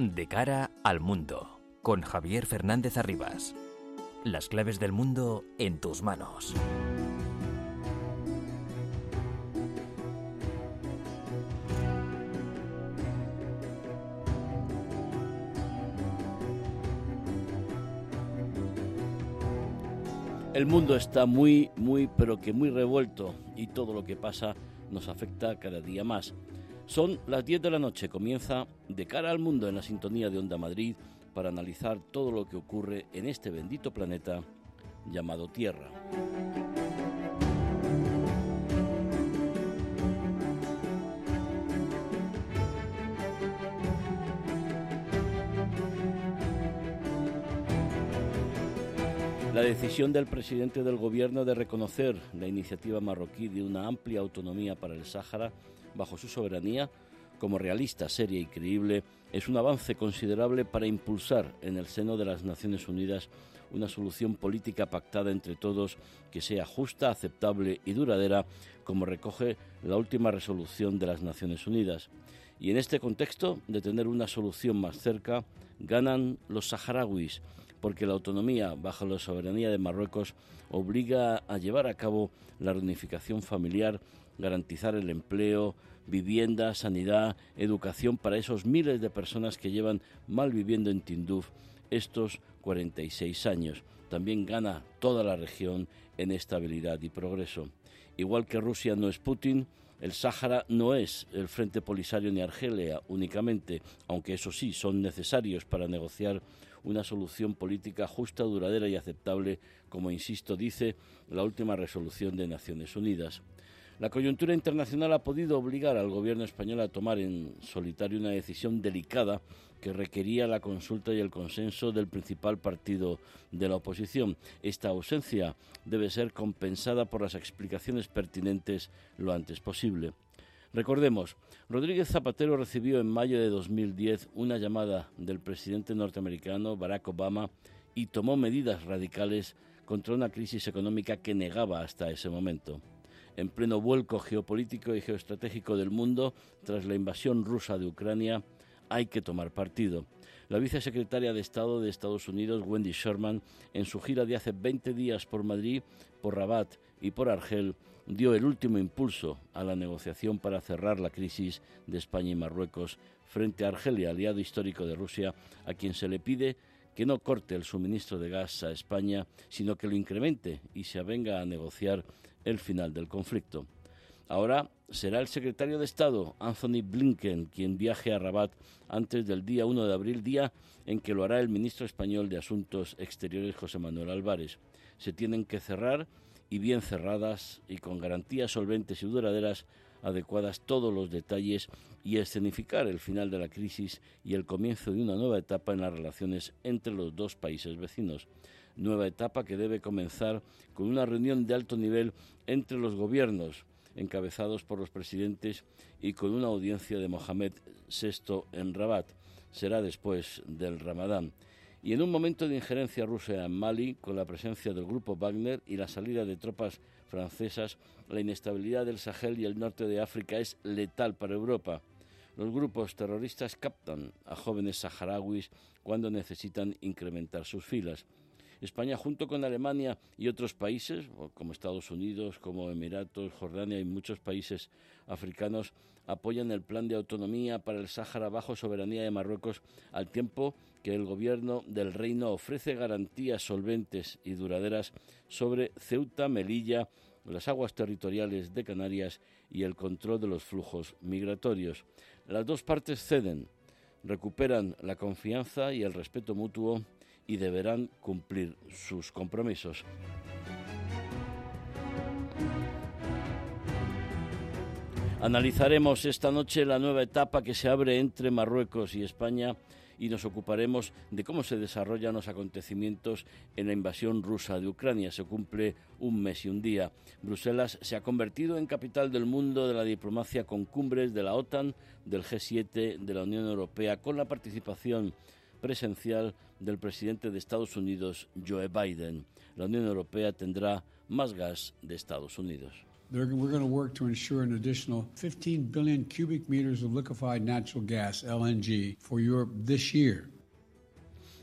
De cara al mundo, con Javier Fernández Arribas. Las claves del mundo en tus manos. El mundo está muy, muy, pero que muy revuelto y todo lo que pasa nos afecta cada día más. Son las 10 de la noche, comienza De cara al mundo en la sintonía de Onda Madrid para analizar todo lo que ocurre en este bendito planeta llamado Tierra. La decisión del presidente del gobierno de reconocer la iniciativa marroquí de una amplia autonomía para el Sáhara bajo su soberanía como realista, seria y creíble es un avance considerable para impulsar en el seno de las Naciones Unidas una solución política pactada entre todos que sea justa, aceptable y duradera, como recoge la última resolución de las Naciones Unidas. Y en este contexto de tener una solución más cerca, ganan los saharauis, porque la autonomía bajo la soberanía de Marruecos obliga a llevar a cabo la reunificación familiar, garantizar el empleo, vivienda, sanidad, educación para esos miles de personas que llevan mal viviendo en Tinduf estos 46 años. También gana toda la región en estabilidad y progreso. Igual que Rusia no es Putin, el Sáhara no es el Frente Polisario ni Argelia únicamente, aunque eso sí son necesarios para negociar una solución política justa, duradera y aceptable, como insisto dice la última resolución de Naciones Unidas. La coyuntura internacional ha podido obligar al gobierno español a tomar en solitario una decisión delicada que requería la consulta y el consenso del principal partido de la oposición. Esta ausencia debe ser compensada por las explicaciones pertinentes lo antes posible. Recordemos, Rodríguez Zapatero recibió en mayo de 2010 una llamada del presidente norteamericano Barack Obama y tomó medidas radicales contra una crisis económica que negaba hasta ese momento en pleno vuelco geopolítico y geoestratégico del mundo tras la invasión rusa de Ucrania, hay que tomar partido. La vicesecretaria de Estado de Estados Unidos, Wendy Sherman, en su gira de hace 20 días por Madrid, por Rabat y por Argel, dio el último impulso a la negociación para cerrar la crisis de España y Marruecos frente a Argelia, aliado histórico de Rusia, a quien se le pide que no corte el suministro de gas a España, sino que lo incremente y se avenga a negociar el final del conflicto. Ahora será el secretario de Estado, Anthony Blinken, quien viaje a Rabat antes del día 1 de abril, día en que lo hará el ministro español de Asuntos Exteriores, José Manuel Álvarez. Se tienen que cerrar y bien cerradas y con garantías solventes y duraderas adecuadas todos los detalles y escenificar el final de la crisis y el comienzo de una nueva etapa en las relaciones entre los dos países vecinos nueva etapa que debe comenzar con una reunión de alto nivel entre los gobiernos encabezados por los presidentes y con una audiencia de Mohamed VI en Rabat. Será después del Ramadán. Y en un momento de injerencia rusa en Mali, con la presencia del grupo Wagner y la salida de tropas francesas, la inestabilidad del Sahel y el norte de África es letal para Europa. Los grupos terroristas captan a jóvenes saharauis cuando necesitan incrementar sus filas. España, junto con Alemania y otros países, como Estados Unidos, como Emiratos, Jordania y muchos países africanos, apoyan el plan de autonomía para el Sáhara bajo soberanía de Marruecos, al tiempo que el gobierno del reino ofrece garantías solventes y duraderas sobre Ceuta, Melilla, las aguas territoriales de Canarias y el control de los flujos migratorios. Las dos partes ceden, recuperan la confianza y el respeto mutuo y deberán cumplir sus compromisos. Analizaremos esta noche la nueva etapa que se abre entre Marruecos y España y nos ocuparemos de cómo se desarrollan los acontecimientos en la invasión rusa de Ucrania. Se cumple un mes y un día. Bruselas se ha convertido en capital del mundo de la diplomacia con cumbres de la OTAN, del G7, de la Unión Europea, con la participación presencial del presidente de Estados Unidos, Joe Biden. La Unión Europea tendrá más gas de Estados Unidos. we're going to work to ensure an additional 15 billion cubic meters of liquefied natural gas, LNG, for Europe this year.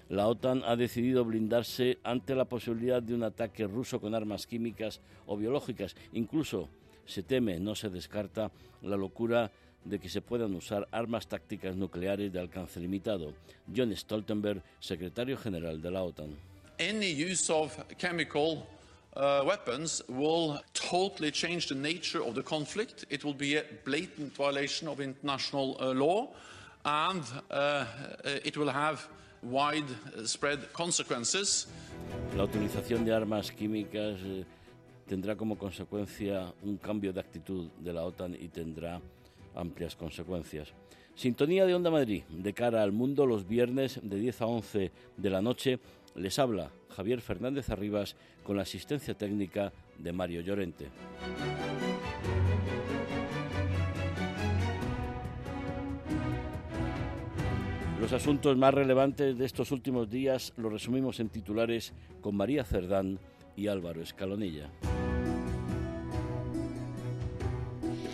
La OTAN ha decidido blindarse ante la posibilidad de un ataque ruso con armas químicas o biológicas. Incluso se teme, no se descarta, la locura de que se puedan usar armas tácticas nucleares de alcance limitado. John Stoltenberg, secretario general de la OTAN. Any use of chemical uh, weapons will totally change the nature of the conflict. It will be a blatant violation of international uh, law, and uh, it will have widespread consequences. La utilización de armas químicas eh, tendrá como consecuencia un cambio de actitud de la OTAN y tendrá amplias consecuencias. Sintonía de Onda Madrid, de cara al mundo los viernes de 10 a 11 de la noche, les habla Javier Fernández Arribas con la asistencia técnica de Mario Llorente. Los asuntos más relevantes de estos últimos días los resumimos en titulares con María Cerdán y Álvaro Escalonilla.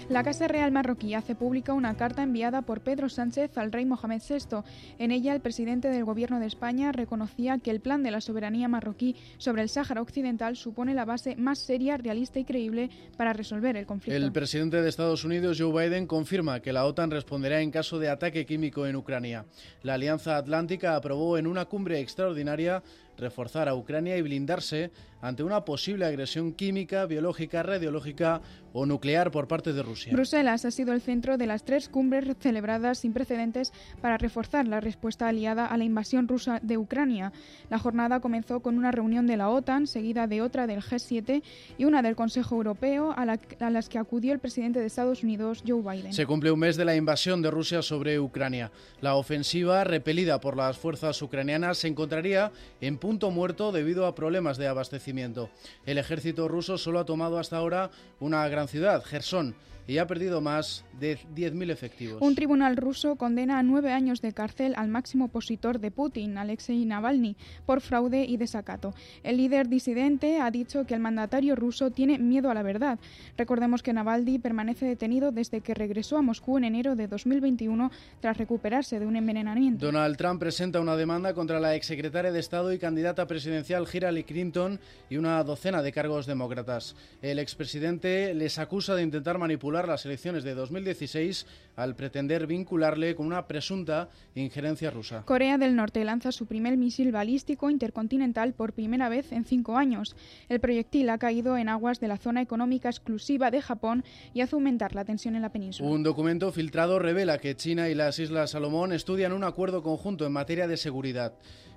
La Casa Real marroquí hace pública una carta enviada por Pedro Sánchez al rey Mohamed VI. En ella, el presidente del Gobierno de España reconocía que el plan de la soberanía marroquí sobre el Sáhara Occidental supone la base más seria, realista y creíble para resolver el conflicto. El presidente de Estados Unidos, Joe Biden, confirma que la OTAN responderá en caso de ataque químico en Ucrania. La Alianza Atlántica aprobó en una cumbre extraordinaria reforzar a Ucrania y blindarse ante una posible agresión química, biológica, radiológica o nuclear por parte de Rusia. Bruselas ha sido el centro de las tres cumbres celebradas sin precedentes para reforzar la respuesta aliada a la invasión rusa de Ucrania. La jornada comenzó con una reunión de la OTAN, seguida de otra del G7 y una del Consejo Europeo, a, a las que acudió el presidente de Estados Unidos, Joe Biden. Se cumple un mes de la invasión de Rusia sobre Ucrania. La ofensiva, repelida por las fuerzas ucranianas, se encontraría en punto muerto debido a problemas de abastecimiento. El ejército ruso solo ha tomado hasta ahora una gran ciudad, Gerson, y ha perdido más de 10.000 efectivos. Un tribunal ruso condena a nueve años de cárcel al máximo opositor de Putin, Alexei Navalny, por fraude y desacato. El líder disidente ha dicho que el mandatario ruso tiene miedo a la verdad. Recordemos que Navalny permanece detenido desde que regresó a Moscú en enero de 2021 tras recuperarse de un envenenamiento. Donald Trump presenta una demanda contra la exsecretaria de Estado y candidata presidencial Hillary Clinton y una docena de cargos demócratas. El expresidente les acusa de intentar manipular las elecciones de 2016 al pretender vincularle con una presunta injerencia rusa. Corea del Norte lanza su primer misil balístico intercontinental por primera vez en cinco años. El proyectil ha caído en aguas de la zona económica exclusiva de Japón y hace aumentar la tensión en la península. Un documento filtrado revela que China y las Islas Salomón estudian un acuerdo conjunto en materia de seguridad.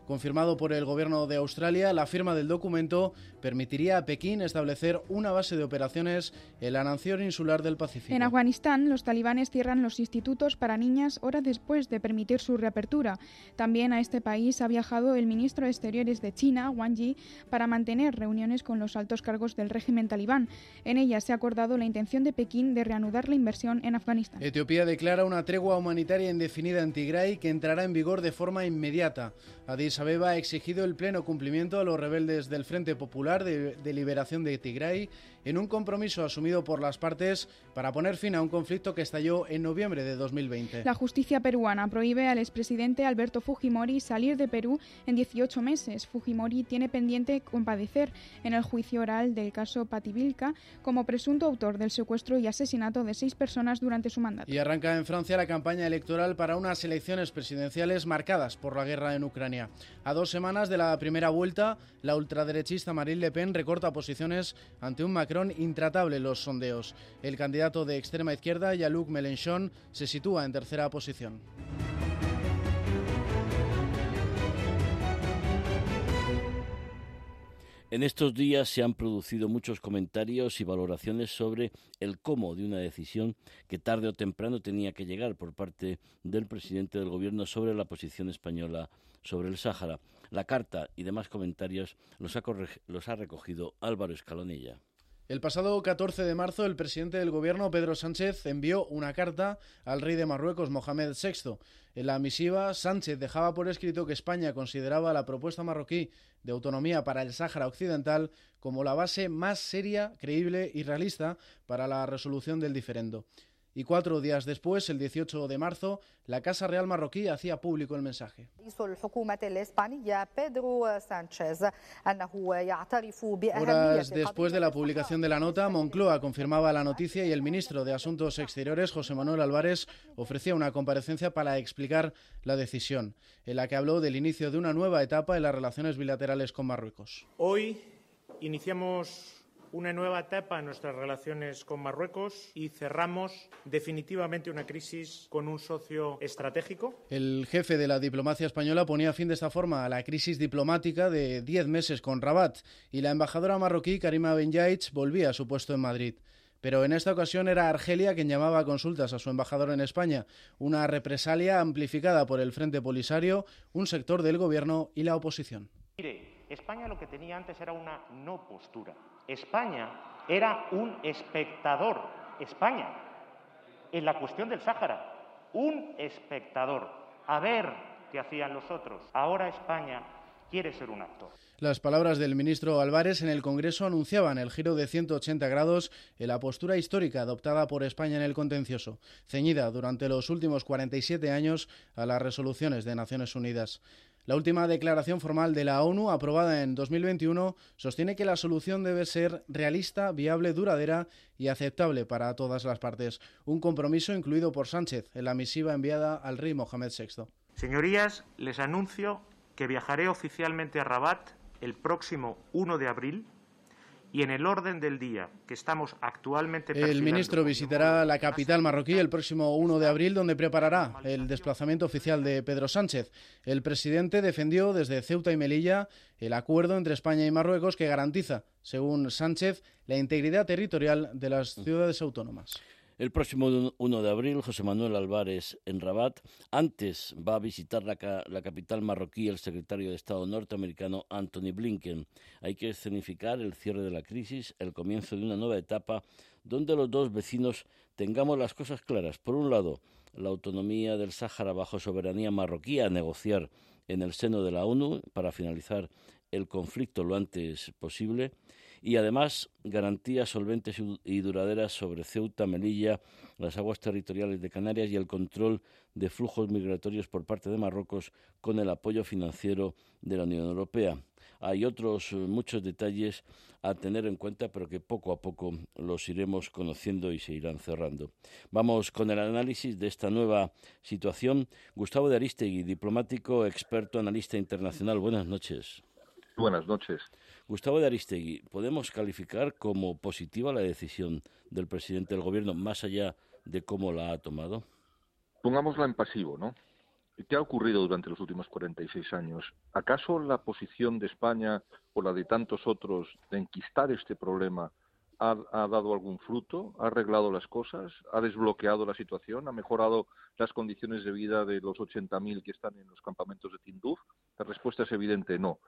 Confirmado por el gobierno de Australia, la firma del documento permitiría a Pekín establecer una base de operaciones en la nación insular del Pacífico. En Afganistán, los talibanes cierran los institutos para niñas horas después de permitir su reapertura. También a este país ha viajado el ministro de Exteriores de China, Wang Yi, para mantener reuniones con los altos cargos del régimen talibán. En ellas se ha acordado la intención de Pekín de reanudar la inversión en Afganistán. Etiopía declara una tregua humanitaria indefinida en Tigray que entrará en vigor de forma inmediata. Addis Abeba ha exigido el pleno cumplimiento a los rebeldes del Frente Popular de, de, Liberación de Tigray en un compromiso asumido por las partes para poner fin a un conflicto que estalló en noviembre de 2020. La justicia peruana prohíbe al expresidente Alberto Fujimori salir de Perú en 18 meses. Fujimori tiene pendiente compadecer en el juicio oral del caso Pativilca como presunto autor del secuestro y asesinato de seis personas durante su mandato. Y arranca en Francia la campaña electoral para unas elecciones presidenciales marcadas por la guerra en Ucrania. A dos semanas de la primera vuelta, la ultraderechista Marine Le Pen recorta posiciones ante un Macron intratable los sondeos. El candidato de extrema izquierda, Jean-Luc Mélenchon, se sitúa en tercera posición. En estos días se han producido muchos comentarios y valoraciones sobre el cómo de una decisión que tarde o temprano tenía que llegar por parte del presidente del gobierno sobre la posición española sobre el Sáhara. La carta y demás comentarios los ha, los ha recogido Álvaro Escalonilla. El pasado 14 de marzo, el presidente del gobierno, Pedro Sánchez, envió una carta al rey de Marruecos, Mohamed VI. En la misiva, Sánchez dejaba por escrito que España consideraba la propuesta marroquí de autonomía para el Sáhara Occidental como la base más seria, creíble y realista para la resolución del diferendo y cuatro días después, el 18 de marzo, la Casa Real marroquí hacía público el mensaje. Horas después de la publicación de la nota, Moncloa confirmaba la noticia y el ministro de Asuntos Exteriores, José Manuel Álvarez, ofrecía una comparecencia para explicar la decisión, en la que habló del inicio de una nueva etapa en las relaciones bilaterales con Marruecos. Hoy iniciamos una nueva etapa en nuestras relaciones con Marruecos y cerramos definitivamente una crisis con un socio estratégico. El jefe de la diplomacia española ponía fin de esta forma a la crisis diplomática de diez meses con Rabat y la embajadora marroquí Karima Ben volvía a su puesto en Madrid. Pero en esta ocasión era Argelia quien llamaba a consultas a su embajador en España, una represalia amplificada por el Frente Polisario, un sector del gobierno y la oposición. Mire, España lo que tenía antes era una no postura España era un espectador, España, en la cuestión del Sáhara, un espectador, a ver qué hacían los otros. Ahora España quiere ser un actor. Las palabras del ministro Álvarez en el Congreso anunciaban el giro de 180 grados en la postura histórica adoptada por España en el contencioso, ceñida durante los últimos 47 años a las resoluciones de Naciones Unidas. La última declaración formal de la ONU, aprobada en 2021, sostiene que la solución debe ser realista, viable, duradera y aceptable para todas las partes. Un compromiso incluido por Sánchez en la misiva enviada al rey Mohamed VI. Señorías, les anuncio que viajaré oficialmente a Rabat el próximo 1 de abril y en el orden del día que estamos actualmente El ministro visitará la capital marroquí el próximo 1 de abril, donde preparará el desplazamiento oficial de Pedro Sánchez. El presidente defendió desde Ceuta y Melilla el acuerdo entre España y Marruecos que garantiza, según Sánchez, la integridad territorial de las ciudades autónomas. El próximo 1 de abril, José Manuel Álvarez en Rabat. Antes va a visitar la, capital marroquí el secretario de Estado norteamericano Anthony Blinken. Hay que escenificar el cierre de la crisis, el comienzo de una nueva etapa donde los dos vecinos tengamos las cosas claras. Por un lado, la autonomía del Sáhara bajo soberanía marroquí a negociar en el seno de la ONU para finalizar el conflicto lo antes posible y además garantías solventes y duraderas sobre Ceuta, Melilla, las aguas territoriales de Canarias y el control de flujos migratorios por parte de Marruecos con el apoyo financiero de la Unión Europea. Hay otros eh, muchos detalles a tener en cuenta, pero que poco a poco los iremos conociendo y se irán cerrando. Vamos con el análisis de esta nueva situación. Gustavo de Aristegui, diplomático, experto, analista internacional. Buenas noches. Buenas noches. Gustavo de Aristegui, ¿podemos calificar como positiva la decisión del presidente del gobierno más allá de cómo la ha tomado? Pongámosla en pasivo, ¿no? ¿Qué ha ocurrido durante los últimos 46 años? ¿Acaso la posición de España o la de tantos otros de enquistar este problema ha, dado algún fruto? ¿Ha arreglado las cosas? ¿Ha desbloqueado la situación? ¿Ha mejorado las condiciones de vida de los 80.000 que están en los campamentos de Tinduf? La respuesta es evidente, no.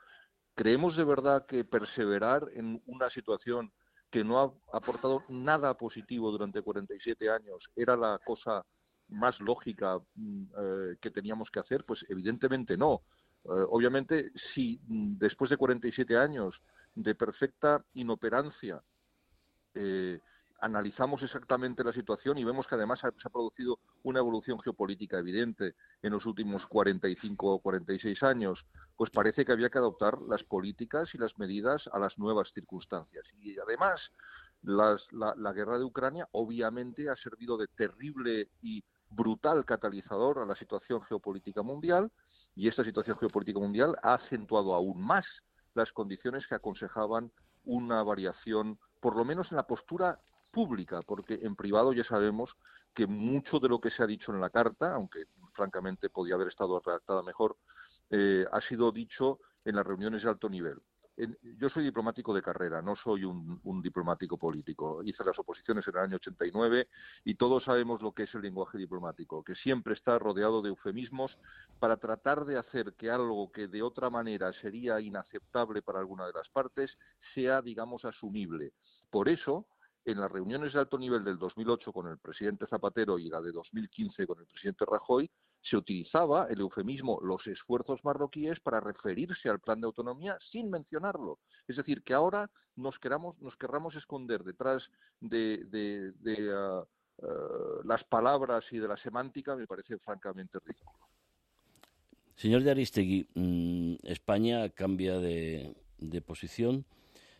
¿Creemos de verdad que perseverar en una situación que no ha aportado nada positivo durante 47 años era la cosa más lógica mm, eh, que teníamos que hacer? Pues evidentemente no. Eh, obviamente, si mm, después de 47 años de perfecta inoperancia eh, analizamos exactamente la situación y vemos que además se ha producido una evolución geopolítica evidente en los últimos 45 o 46 años, pues parece que había que adoptar las políticas y las medidas a las nuevas circunstancias. Y además, la, la guerra de Ucrania obviamente ha servido de terrible y brutal catalizador a la situación geopolítica mundial y esta situación geopolítica mundial ha acentuado aún más las condiciones que aconsejaban una variación, por lo menos en la postura pública, porque en privado ya sabemos que mucho de lo que se ha dicho en la carta, aunque francamente podía haber estado redactada mejor, eh, ha sido dicho en las reuniones de alto nivel. yo soy diplomático de carrera, no soy un, un, diplomático político. Hice las oposiciones en el año 89 y todos sabemos lo que es el lenguaje diplomático, que siempre está rodeado de eufemismos para tratar de hacer que algo que de otra manera sería inaceptable para alguna de las partes sea, digamos, asumible. Por eso, en las reuniones de alto nivel del 2008 con el presidente Zapatero y la de 2015 con el presidente Rajoy, se utilizaba el eufemismo los esfuerzos marroquíes para referirse al plan de autonomía sin mencionarlo. Es decir, que ahora nos, queramos, querramos esconder detrás de, ah, ah, las palabras y de la semántica me parece francamente ridículo. Señor de Aristegui, mm, España cambia de, posición,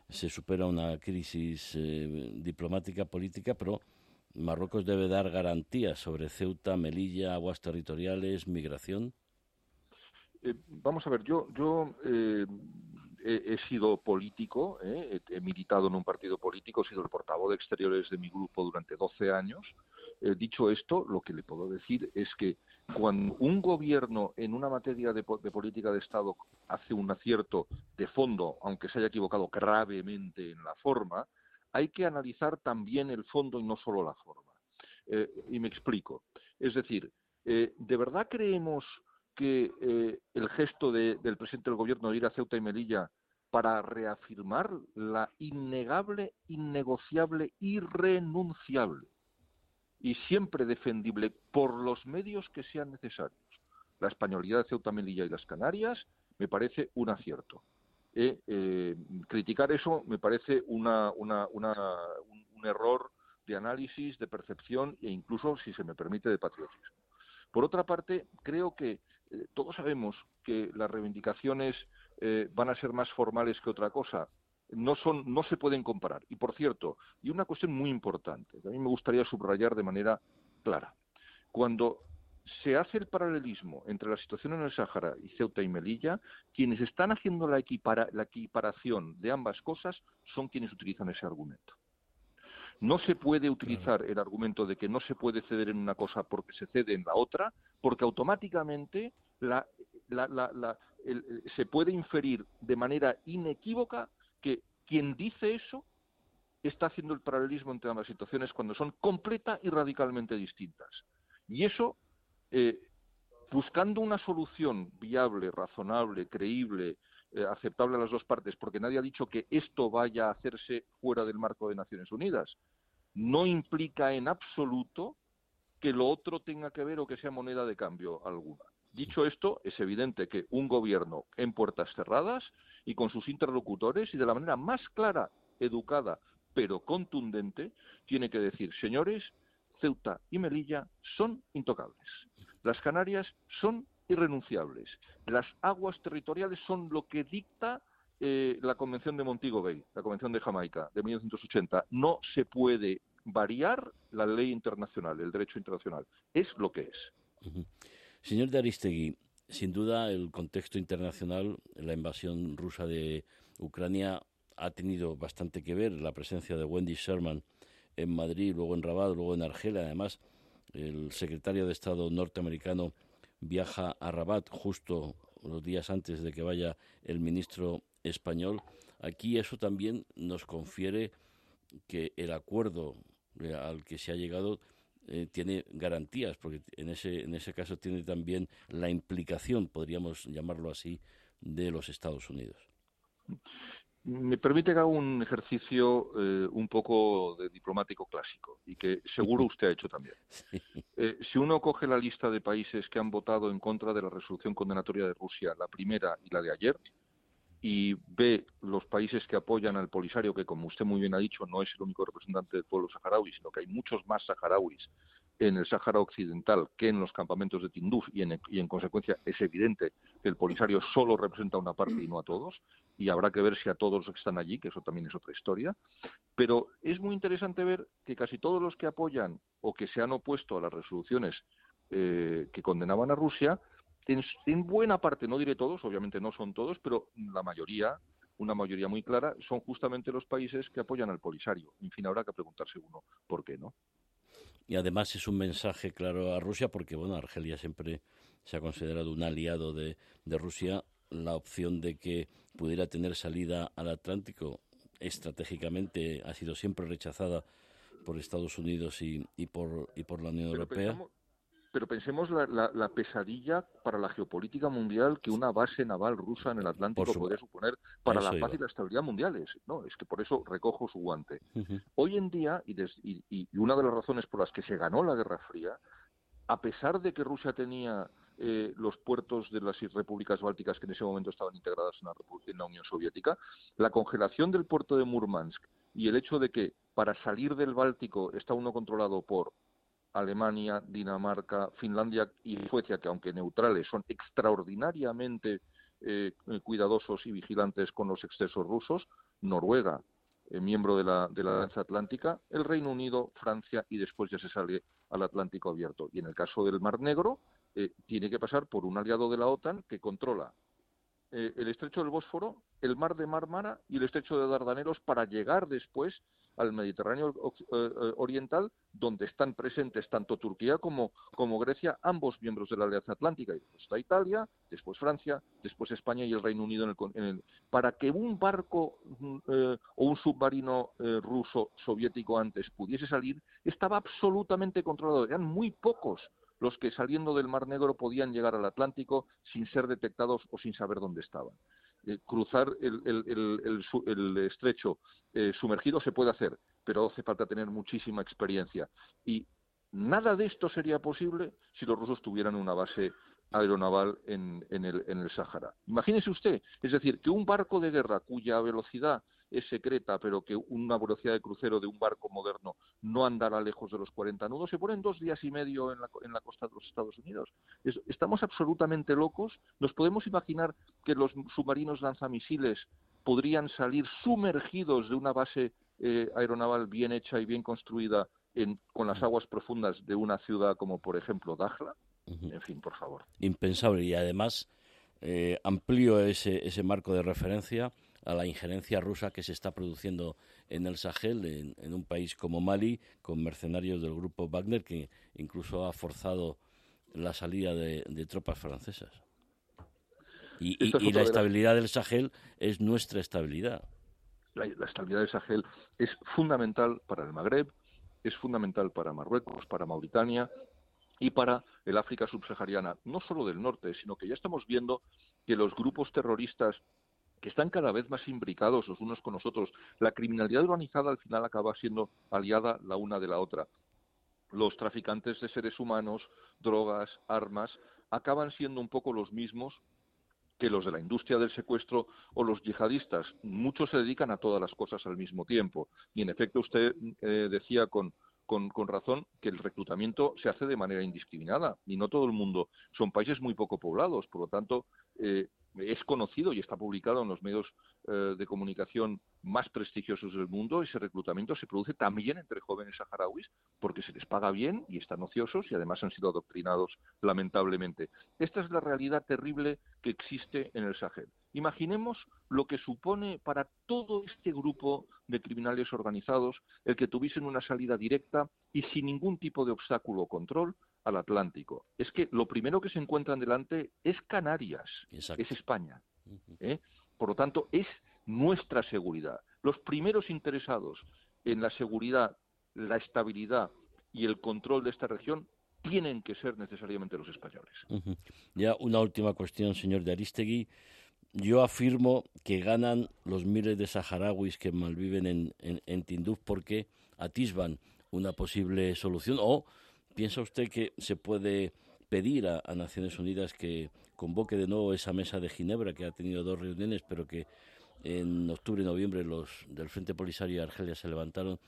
se supera una crisis eh, diplomática, política, pero Marruecos debe dar garantías sobre Ceuta, Melilla, aguas territoriales, migración. Eh, vamos a ver, yo, yo eh, he, sido político, eh, he, militado en un partido político, he sido el portavoz de exteriores de mi grupo durante 12 años. Dicho esto, lo que le puedo decir es que cuando un gobierno en una materia de, política de Estado hace un acierto de fondo, aunque se haya equivocado gravemente en la forma, hay que analizar también el fondo y no solo la forma. Eh, y me explico. Es decir, eh, ¿de verdad creemos que eh, el gesto del presidente del gobierno de ir a Ceuta y Melilla para reafirmar la innegable, innegociable, irrenunciable y siempre defendible por los medios que sean necesarios, la españolidad de Ceuta, Melilla y las Canarias, me parece un acierto. Eh, eh, criticar eso me parece una, una, una, un, error de análisis, de percepción e incluso, si se me permite, de patriotismo. Por otra parte, creo que eh, todos sabemos que las reivindicaciones van a ser más formales que otra cosa. No, son, no se pueden comparar. Y por cierto, y una cuestión muy importante, que a mí me gustaría subrayar de manera clara. Cuando se hace el paralelismo entre la situación en el Sáhara y Ceuta y Melilla, quienes están haciendo la, equiparación de ambas cosas son quienes utilizan ese argumento. No se puede utilizar el argumento de que no se puede ceder en una cosa porque se cede en la otra, porque automáticamente se puede inferir de manera inequívoca que quien dice eso está haciendo el paralelismo entre ambas situaciones cuando son completa y radicalmente distintas. Y eso eh, buscando una solución viable, razonable, creíble, eh, aceptable a las dos partes, porque nadie ha dicho que esto vaya a hacerse fuera del marco de Naciones Unidas, no implica en absoluto que lo otro tenga que ver o que sea moneda de cambio alguna. Dicho esto, es evidente que un gobierno en puertas cerradas y con sus interlocutores y de la manera más clara, educada, pero contundente, tiene que decir, señores, Ceuta y Melilla son intocables. Las Canarias son irrenunciables. Las aguas territoriales son lo que dicta eh, la Convención de Montego Bay, la Convención de Jamaica de 1980. No se puede variar la ley internacional, el derecho internacional. Es lo que es. Señor de Aristegui, sin duda el contexto internacional, la invasión rusa de Ucrania ha tenido bastante que ver. La presencia de Wendy Sherman en Madrid, luego en Rabat, luego en Argelia. Además, el secretario de Estado norteamericano viaja a Rabat justo los días antes de que vaya el ministro español. Aquí eso también nos confiere que el acuerdo eh, al que se ha llegado eh, tiene garantías, porque en ese, en ese caso tiene también la implicación, podríamos llamarlo así, de los Estados Unidos me permite que haga un ejercicio eh, un poco de diplomático clásico y que seguro usted ha hecho también. Eh, si uno coge la lista de países que han votado en contra de la resolución condenatoria de Rusia, la primera y la de ayer, y ve los países que apoyan al Polisario, que como usted muy bien ha dicho, no es el único representante del pueblo saharaui, sino que hay muchos más saharauis en el Sáhara Occidental que en los campamentos de Tinduf y en, consecuencia es evidente que el Polisario solo representa a una parte y no a todos y habrá que ver si a todos los que están allí, que eso también es otra historia. Pero es muy interesante ver que casi todos los que apoyan o que se han opuesto a las resoluciones eh, que condenaban a Rusia, en, en buena parte, no diré todos, obviamente no son todos, pero la mayoría una mayoría muy clara, son justamente los países que apoyan al Polisario. En fin, habrá que preguntarse uno por qué, ¿no? y además es un mensaje claro a Rusia porque bueno Argelia siempre se ha considerado un aliado de, Rusia la opción de que pudiera tener salida al Atlántico estratégicamente ha sido siempre rechazada por Estados Unidos y, y por y por la Unión Europea pero pensemos la, la, pesadilla para la geopolítica mundial que una base naval rusa en el Atlántico puede suponer para la paz y la estabilidad mundiales. No, es que por eso recojo su guante. Hoy en día, y, y, una de las razones por las que se ganó la Guerra Fría, a pesar de que Rusia tenía eh, los puertos de las repúblicas bálticas que en ese momento estaban integradas en la, en la Unión Soviética, la congelación del puerto de Murmansk y el hecho de que para salir del Báltico está uno controlado por Alemania, Dinamarca, Finlandia y Suecia, que aunque neutrales son extraordinariamente eh, cuidadosos y vigilantes con los excesos rusos, Noruega, eh, miembro de la, de la Alianza Atlántica, el Reino Unido, Francia y después ya se sale al Atlántico abierto. Y en el caso del Mar Negro, eh, tiene que pasar por un aliado de la OTAN que controla el estrecho del Bósforo, el mar de Mármara y el estrecho de Dardanelos para llegar después al Mediterráneo eh, eh, Oriental, donde están presentes tanto Turquía como, Grecia, ambos miembros de la Alianza Atlántica. Y después está Italia, después Francia, después España y el Reino Unido. En el, para que un barco mm, eh, o un submarino ruso soviético antes pudiese salir, estaba absolutamente controlado. Eran muy pocos los que saliendo del Mar Negro podían llegar al Atlántico sin ser detectados o sin saber dónde estaban. Eh, cruzar el, estrecho eh, sumergido se puede hacer, pero hace falta tener muchísima experiencia. Y nada de esto sería posible si los rusos tuvieran una base aeronaval en, en, el, en el Sáhara. Imagínese usted, es decir, que un barco de guerra cuya velocidad es secreta, pero que una velocidad de crucero de un barco moderno no andará lejos de los 40 nudos, se ponen dos días y medio en la, en la costa de los Estados Unidos. estamos absolutamente locos. Nos podemos imaginar que los submarinos lanzamisiles podrían salir sumergidos de una base eh, aeronaval bien hecha y bien construida en, con las aguas profundas de una ciudad como, por ejemplo, Dajla. En fin, por favor. Impensable. Y además, eh, amplío ese, ese marco de referencia a la injerencia rusa que se está produciendo en el Sahel, en, un país como Mali, con mercenarios del grupo Wagner, que incluso ha forzado la salida de, tropas francesas. Y, la estabilidad del Sahel es nuestra estabilidad. La, la, estabilidad del Sahel es fundamental para el Magreb, es fundamental para Marruecos, para Mauritania y para el África subsahariana, no solo del norte, sino que ya estamos viendo que los grupos terroristas que están cada vez más imbricados los unos con los otros. La criminalidad organizada al final acaba siendo aliada la una de la otra. Los traficantes de seres humanos, drogas, armas, acaban siendo un poco los mismos que los de la industria del secuestro o los yihadistas. Muchos se dedican a todas las cosas al mismo tiempo. Y en efecto usted eh, decía con, con, razón que el reclutamiento se hace de manera indiscriminada y no todo el mundo. Son países muy poco poblados, por lo tanto, eh, es conocido y está publicado en los medios eh, de comunicación más prestigiosos del mundo. Ese reclutamiento se produce también entre jóvenes saharauis porque se les paga bien y están ociosos y además han sido adoctrinados lamentablemente. Esta es la realidad terrible que existe en el Sahel. Imaginemos lo que supone para todo este grupo de criminales organizados el que tuviesen una salida directa y sin ningún tipo de obstáculo o control al Atlántico. Es que lo primero que se encuentran delante es Canarias, es España. ¿eh? Por lo tanto, es nuestra seguridad. Los primeros interesados en la seguridad, la estabilidad y el control de esta región tienen que ser necesariamente los españoles. Ya una última cuestión, señor de Aristegui. Yo afirmo que ganan los miles de saharauis que malviven en, en, en Tinduf porque atisban una posible solución o ¿Piensa usted que se puede pedir a, Naciones Unidas que convoque de nuevo esa mesa de Ginebra que ha tenido dos reuniones, pero que en octubre y noviembre los del Frente Polisario y Argelia se levantaron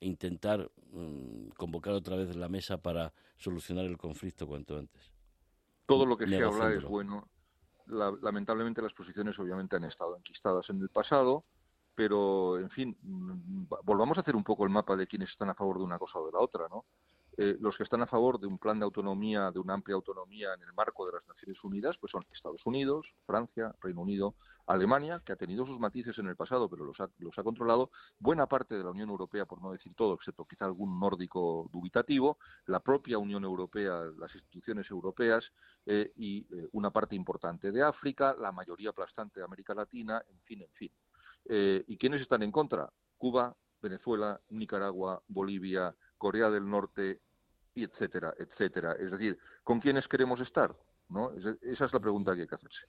intentar mm, convocar otra vez la mesa para solucionar el conflicto cuanto antes. Todo lo que se habla es bueno. lamentablemente las posiciones obviamente han estado enquistadas en el pasado, pero en fin, mm, volvamos a hacer un poco el mapa de quienes están a favor de una cosa o de la otra, ¿no? Eh, los que están a favor de un plan de autonomía, de una amplia autonomía en el marco de las Naciones Unidas, pues son Estados Unidos, Francia, Reino Unido, Alemania, que ha tenido sus matices en el pasado, pero los ha, los ha controlado, buena parte de la Unión Europea, por no decir todo, excepto quizá algún nórdico dubitativo, la propia Unión Europea, las instituciones europeas eh, y eh, una parte importante de África, la mayoría aplastante de América Latina, en fin, en fin. ¿Y quiénes están en contra? Cuba, Venezuela, Nicaragua, Bolivia, Corea del Norte etcétera, etcétera. Es decir, ¿con quiénes queremos estar? ¿No? Esa es la pregunta que hay que hacerse.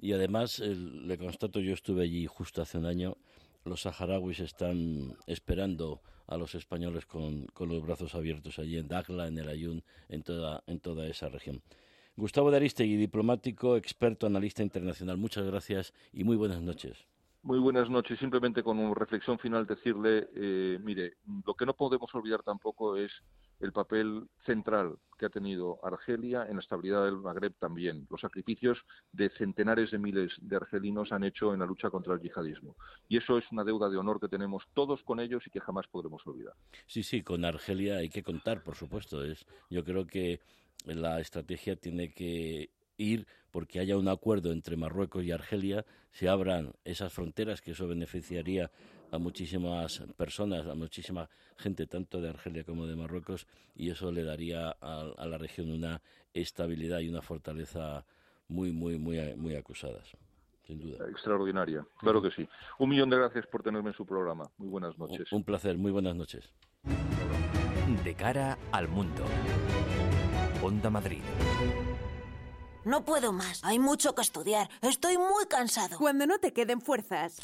Y además, le constato, yo estuve allí justo hace un año, los saharauis están esperando a los españoles con, los brazos abiertos allí en Dagla, en el Ayun, en toda, en toda esa región. Gustavo de Aristegui, diplomático, experto, analista internacional. Muchas gracias y muy buenas noches. Muy buenas noches. Simplemente con una reflexión final decirle, eh, mire, lo que no podemos olvidar tampoco es el papel central que ha tenido Argelia en la estabilidad del Magreb también. Los sacrificios de centenares de miles de argelinos han hecho en la lucha contra el yihadismo. Y eso es una deuda de honor que tenemos todos con ellos y que jamás podremos olvidar. Sí, sí, con Argelia hay que contar, por supuesto. Es, yo creo que la estrategia tiene que ir porque haya un acuerdo entre Marruecos y Argelia, se abran esas fronteras, que eso beneficiaría a muchísimas personas, a muchísima gente, tanto de Argelia como de Marruecos, y eso le daría a, la región una estabilidad y una fortaleza muy, muy, muy, muy acusadas. Sin duda. Extraordinaria, claro que sí. Un millón de gracias por tenerme en su programa. Muy buenas noches. Un placer, muy buenas noches. De cara al mundo. Onda Madrid. No puedo más. Hay mucho que estudiar. Estoy muy cansado. Cuando no te queden fuerzas.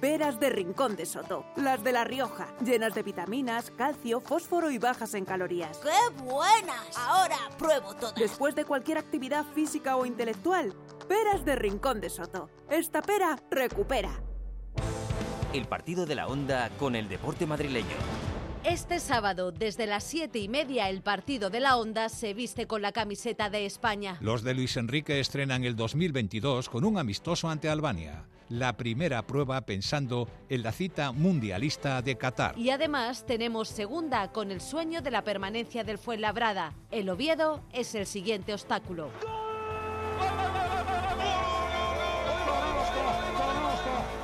Peras de Rincón de Soto. Las de La Rioja. Llenas de vitaminas, calcio, fósforo y bajas en calorías. ¡Qué buenas! Ahora pruebo todas. Después de cualquier actividad física o intelectual. Peras de Rincón de Soto. Esta pera recupera. El partido de la onda con el deporte madrileño. Este sábado, desde las siete y media, el partido de la Onda se viste con la camiseta de España. Los de Luis Enrique estrenan el 2022 con un amistoso ante Albania. La primera prueba pensando en la cita mundialista de Qatar. Y además tenemos segunda con el sueño de la permanencia del Fuenlabrada. El Oviedo es el siguiente obstáculo.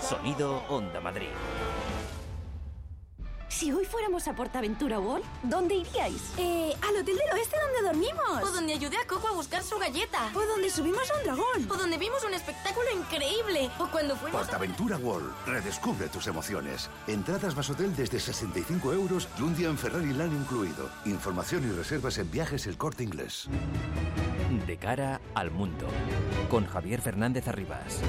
Sonido Onda Madrid. Si hoy fuéramos a Portaventura World, ¿dónde iríais? Eh, al hotel del oeste donde dormimos. O donde ayudé a Coco a buscar su galleta. O donde subimos a un dragón. O donde vimos un espectáculo increíble. O cuando fuimos Portaventura World. Redescubre tus emociones. Entradas más hotel desde 65 euros y un día en Ferrari Land incluido. Información y reservas en viajes El Corte Inglés. De cara al mundo. Con Javier Fernández Arribas.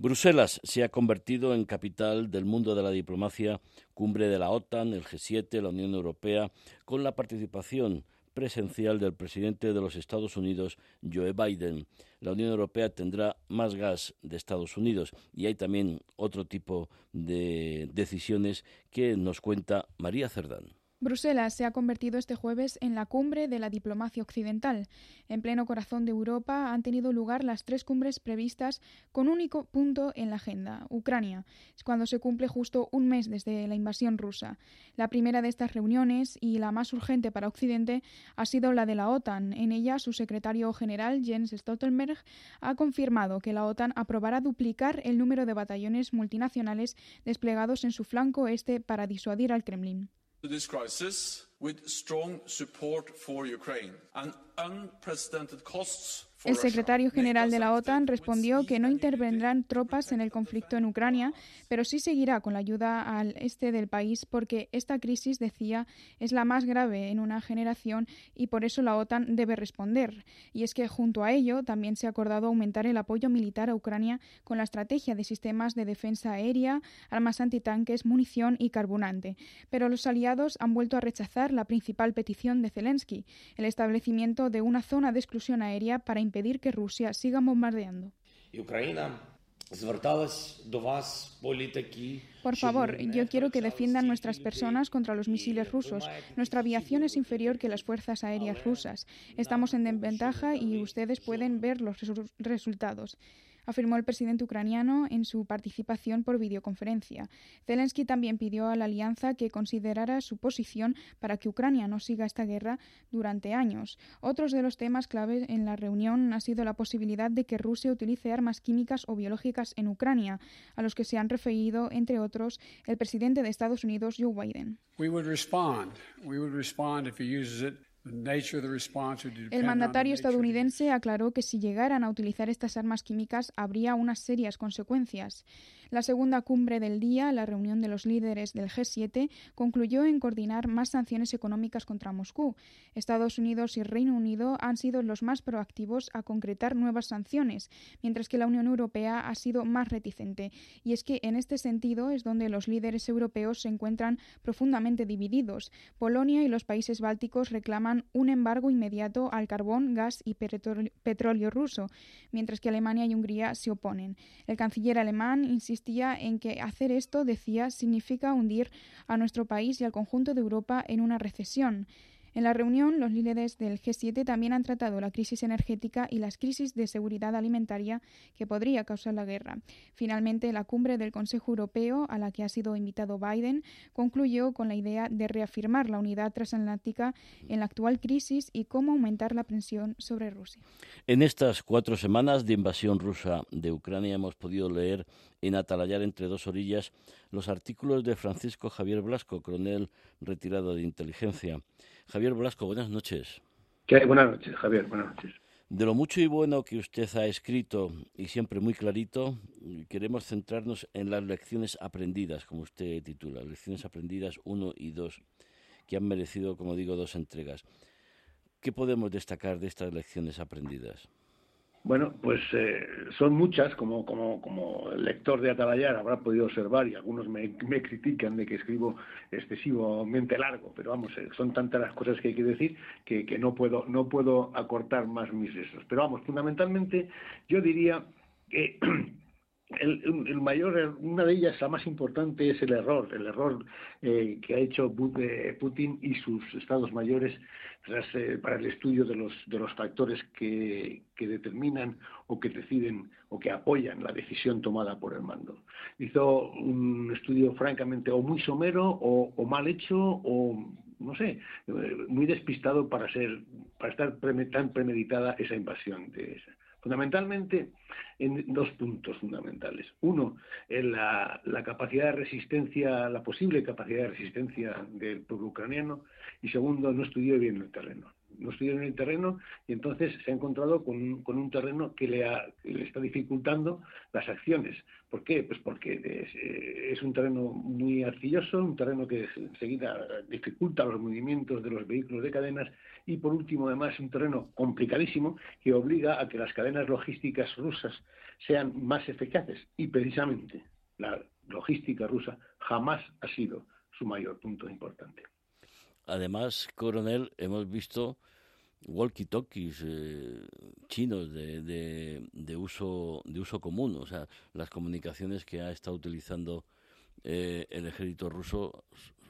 Bruselas se ha convertido en capital del mundo de la diplomacia, cumbre de la OTAN, el G7, la Unión Europea, con la participación presencial del presidente de los Estados Unidos, Joe Biden. La Unión Europea tendrá más gas de Estados Unidos y hay también otro tipo de decisiones que nos cuenta María Cerdán. Bruselas se ha convertido este jueves en la cumbre de la diplomacia occidental. En pleno corazón de Europa han tenido lugar las tres cumbres previstas con único punto en la agenda, Ucrania, cuando se cumple justo un mes desde la invasión rusa. La primera de estas reuniones y la más urgente para Occidente ha sido la de la OTAN. En ella, su secretario general, Jens Stoltenberg, ha confirmado que la OTAN aprobará duplicar el número de batallones multinacionales desplegados en su flanco este para disuadir al Kremlin. To this crisis with strong support for Ukraine and unprecedented costs El secretario general de la OTAN respondió que no intervendrán tropas en el conflicto en Ucrania, pero sí seguirá con la ayuda al este del país porque esta crisis, decía, es la más grave en una generación y por eso la OTAN debe responder. Y es que junto a ello también se ha acordado aumentar el apoyo militar a Ucrania con la estrategia de sistemas de defensa aérea, armas antitanques, munición y carburante. Pero los aliados han vuelto a rechazar la principal petición de Zelensky, el establecimiento de una zona de exclusión aérea para impedir que Rusia siga bombardeando. Por favor, yo quiero que defiendan nuestras personas contra los misiles rusos. Nuestra aviación es inferior que las fuerzas aéreas rusas. Estamos en desventaja y ustedes pueden ver los resultados afirmó el presidente ucraniano en su participación por videoconferencia. Zelensky también pidió a la alianza que considerara su posición para que Ucrania no siga esta guerra durante años. Otros de los temas clave en la reunión ha sido la posibilidad de que Rusia utilice armas químicas o biológicas en Ucrania, a los que se han referido, entre otros, el presidente de Estados Unidos, Joe Biden. El mandatario estadounidense aclaró que si llegaran a utilizar estas armas químicas habría unas serias consecuencias. La segunda cumbre del día, la reunión de los líderes del G7, concluyó en coordinar más sanciones económicas contra Moscú. Estados Unidos y Reino Unido han sido los más proactivos a concretar nuevas sanciones, mientras que la Unión Europea ha sido más reticente. Y es que en este sentido es donde los líderes europeos se encuentran profundamente divididos. Polonia y los países bálticos reclaman un embargo inmediato al carbón, gas y petróleo ruso, mientras que Alemania y Hungría se oponen. El canciller alemán en que hacer esto, decía, significa hundir a nuestro país y al conjunto de Europa en una recesión. En la reunión, los líderes del G7 también han tratado la crisis energética y las crisis de seguridad alimentaria que podría causar la guerra. Finalmente, la cumbre del Consejo Europeo, a la que ha sido invitado Biden, concluyó con la idea de reafirmar la unidad transatlántica en la actual crisis y cómo aumentar la presión sobre Rusia. En estas cuatro semanas de invasión rusa de Ucrania hemos podido leer en Atalayar entre dos orillas los artículos de Francisco Javier Blasco, coronel retirado de inteligencia. Javier Blasco, buenas noches. ¿Qué Buenas noches, Javier, buenas noches. De lo mucho y bueno que usted ha escrito, y siempre muy clarito, queremos centrarnos en las lecciones aprendidas, como usted titula, lecciones aprendidas 1 y 2, que han merecido, como digo, dos entregas. ¿Qué podemos destacar de estas lecciones aprendidas? Bueno, pues eh, son muchas, como, como, como el lector de Atalayar habrá podido observar, y algunos me, critican de que escribo excesivamente largo, pero vamos, eh, son tantas las cosas que hay que decir que, no, puedo, no puedo acortar más mis esos. Pero vamos, fundamentalmente yo diría que el, mayor, una de ellas, la más importante, es el error, el error eh, que ha hecho Putin y sus estados mayores eh, para el estudio de los, de los factores que, determinan o que deciden o que apoyan la decisión tomada por el mando. Hizo un estudio francamente o muy somero o, mal hecho o no sé, eh, muy despistado para ser, para estar tan premeditada esa invasión de esa fundamentalmente en dos puntos fundamentales. Uno, en la, capacidad de resistencia, la posible capacidad de resistencia del pueblo ucraniano, y segundo, no estudió bien el terreno no estudió en el terreno y entonces se ha encontrado con, un terreno que le, le, está dificultando las acciones. ¿Por qué? Pues porque eh, es, un terreno muy arcilloso, un terreno que enseguida dificulta los movimientos de los vehículos de cadenas y por último además un terreno complicadísimo que obliga a que las cadenas logísticas rusas sean más eficaces y precisamente la logística rusa jamás ha sido su mayor punto importante. Además, coronel, hemos visto walkie-talkies eh, chinos de, de, uso, de uso común, o sea, las comunicaciones que ha estado utilizando eh, el ejército ruso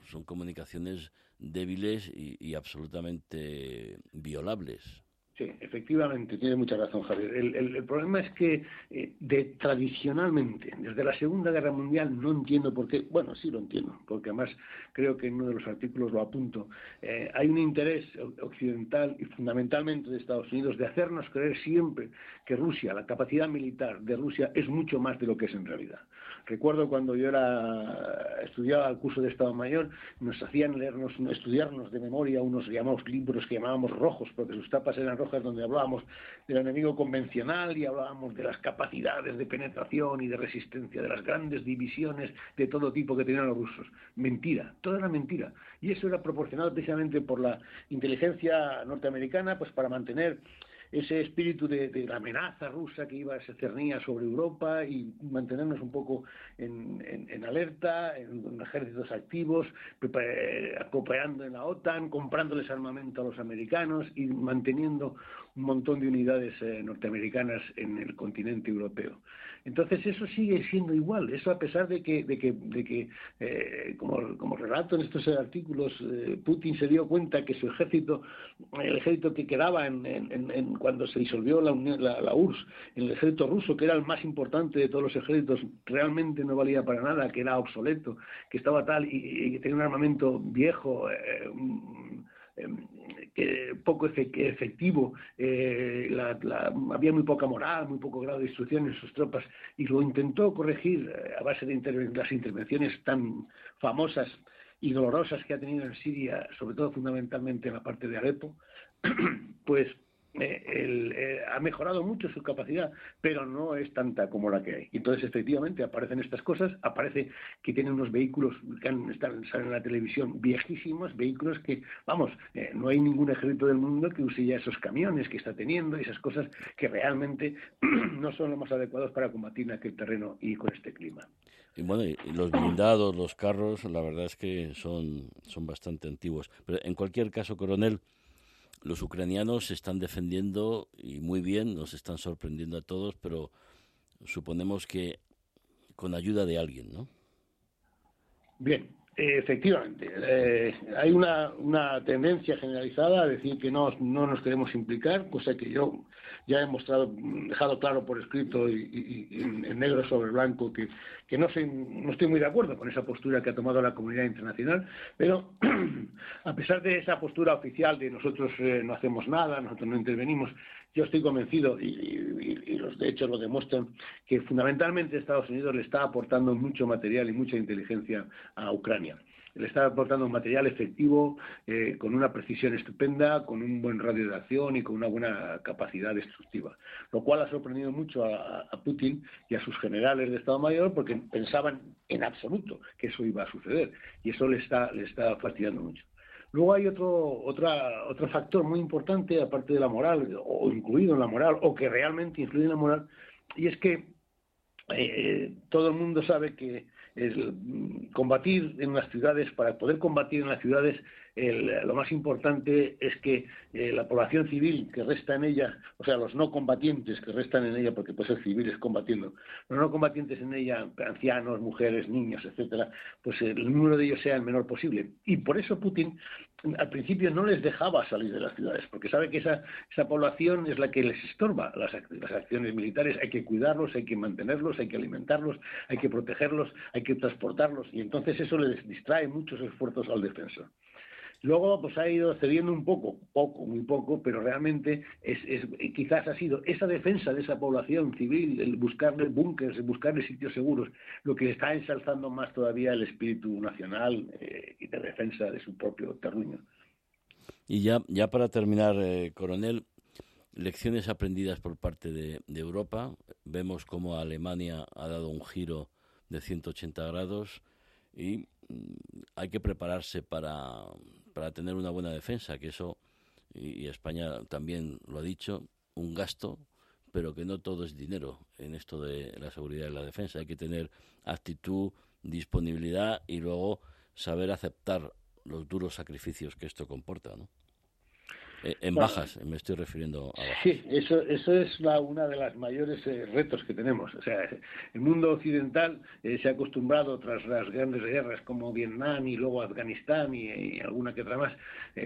son comunicaciones débiles y absolutamente violables. Sí, efectivamente, tiene mucha razón Javier. El, problema es que eh, de, tradicionalmente, desde la Segunda Guerra Mundial, no entiendo por qué, bueno, sí lo entiendo, porque además creo que en uno de los artículos lo apunto, eh, hay un interés occidental y fundamentalmente de Estados Unidos de hacernos creer siempre que Rusia, la capacidad militar de Rusia es mucho más de lo que es en realidad. Recuerdo cuando yo era estudiaba el curso de Estado Mayor, nos hacían leernos, estudiarnos de memoria unos llamados libros que llamábamos rojos, porque sus tapas eran rojas, donde hablábamos del enemigo convencional y hablábamos de las capacidades de penetración y de resistencia, de las grandes divisiones de todo tipo que tenían los rusos. Mentira, todo era mentira. Y eso era proporcionado precisamente por la inteligencia norteamericana, pues para mantener ese espíritu de, la amenaza rusa que iba se cernía sobre Europa y mantenernos un poco en, alerta, en, ejércitos activos, cooperando en la OTAN, comprándoles armamento a los americanos y manteniendo un montón de unidades eh, norteamericanas en el continente europeo. Entonces eso sigue siendo igual, eso a pesar de que, de que, de que eh, como, como, relato en estos artículos, eh, Putin se dio cuenta que su ejército, el ejército que quedaba en, en, cuando se disolvió la, la, URSS, el ejército ruso, que era el más importante de todos los ejércitos, realmente no valía para nada, que era obsoleto, que estaba tal y, que tenía un armamento viejo. Poco efectivo, eh, había muy poca moral, muy poco grado de instrucción en sus tropas, y lo intentó corregir eh, a base de las intervenciones tan famosas y dolorosas que ha tenido en Siria, sobre todo fundamentalmente en la parte de Alepo, pues eh, eh, ha mejorado mucho su capacidad, pero no es tanta como la que hay. Entonces, efectivamente, aparecen estas cosas, aparece que tienen unos vehículos que están, salen en la televisión viejísimos, vehículos que, vamos, eh, no hay ningún ejército del mundo que use ya esos camiones que está teniendo, esas cosas que realmente no son los más adecuados para combatir en aquel terreno y con este clima. Y bueno, y los blindados, los carros, la verdad es que son, son bastante antiguos. Pero en cualquier caso, coronel, los ucranianos se están defendiendo y muy bien, nos están sorprendiendo a todos, pero suponemos que con ayuda de alguien, ¿no? Bien, efectivamente. Eh, hay una, una, tendencia generalizada a decir que no, no nos queremos implicar, cosa que yo ya he mostrado, dejado claro por escrito y, en negro sobre blanco que, que no, soy, no estoy muy de acuerdo con esa postura que ha tomado la comunidad internacional, pero a pesar de esa postura oficial de nosotros eh, no hacemos nada, nosotros no intervenimos, yo estoy convencido, y, los de lo demuestran, que fundamentalmente Estados Unidos le está aportando mucho material y mucha inteligencia a Ucrania le está aportando material efectivo, eh, con una precisión estupenda, con un buen radio de acción y con una buena capacidad destructiva. Lo cual ha sorprendido mucho a, Putin y a sus generales de Estado Mayor porque pensaban en absoluto que eso iba a suceder y eso le está, le está fastidiando mucho. Luego hay otro, otra, otro factor muy importante, aparte de la moral, o incluido en la moral, o que realmente influye en la moral, y es que eh, todo el mundo sabe que el combatir en las ciudades, para poder combatir en las ciudades, lo más importante es que eh, la población civil que resta en ella, o sea, los no combatientes que restan en ella, porque puede ser civiles combatiendo, los no combatientes en ella, ancianos, mujeres, niños, etcétera, pues el número de ellos sea el menor posible. Y por eso Putin al principio no les dejaba salir de las ciudades, porque sabe que esa, esa población es la que les estorba las, las, acciones militares. Hay que cuidarlos, hay que mantenerlos, hay que alimentarlos, hay que protegerlos, hay que transportarlos, y entonces eso les distrae muchos esfuerzos al defensor. Luego, pues ha ido cediendo un poco, poco, muy poco, pero realmente es, quizás ha sido esa defensa de esa población civil, el buscarle búnkers, el buscarle sitios seguros, lo que está ensalzando más todavía el espíritu nacional eh, y de defensa de su propio terruño. Y ya, ya para terminar, eh, coronel, lecciones aprendidas por parte de, de Europa. Vemos cómo Alemania ha dado un giro de 180 grados y mm, hay que prepararse para, para tener una buena defensa, que eso, y, España también lo ha dicho, un gasto, pero que no todo es dinero en esto de la seguridad y la defensa. Hay que tener actitud, disponibilidad y luego saber aceptar los duros sacrificios que esto comporta, ¿no? Eh, en bajas, me estoy refiriendo a bajas. Sí, eso, eso es la, una de las mayores eh, retos que tenemos. O sea, el mundo occidental eh, se ha acostumbrado, tras las grandes guerras como Vietnam y luego Afganistán y, alguna que otra más,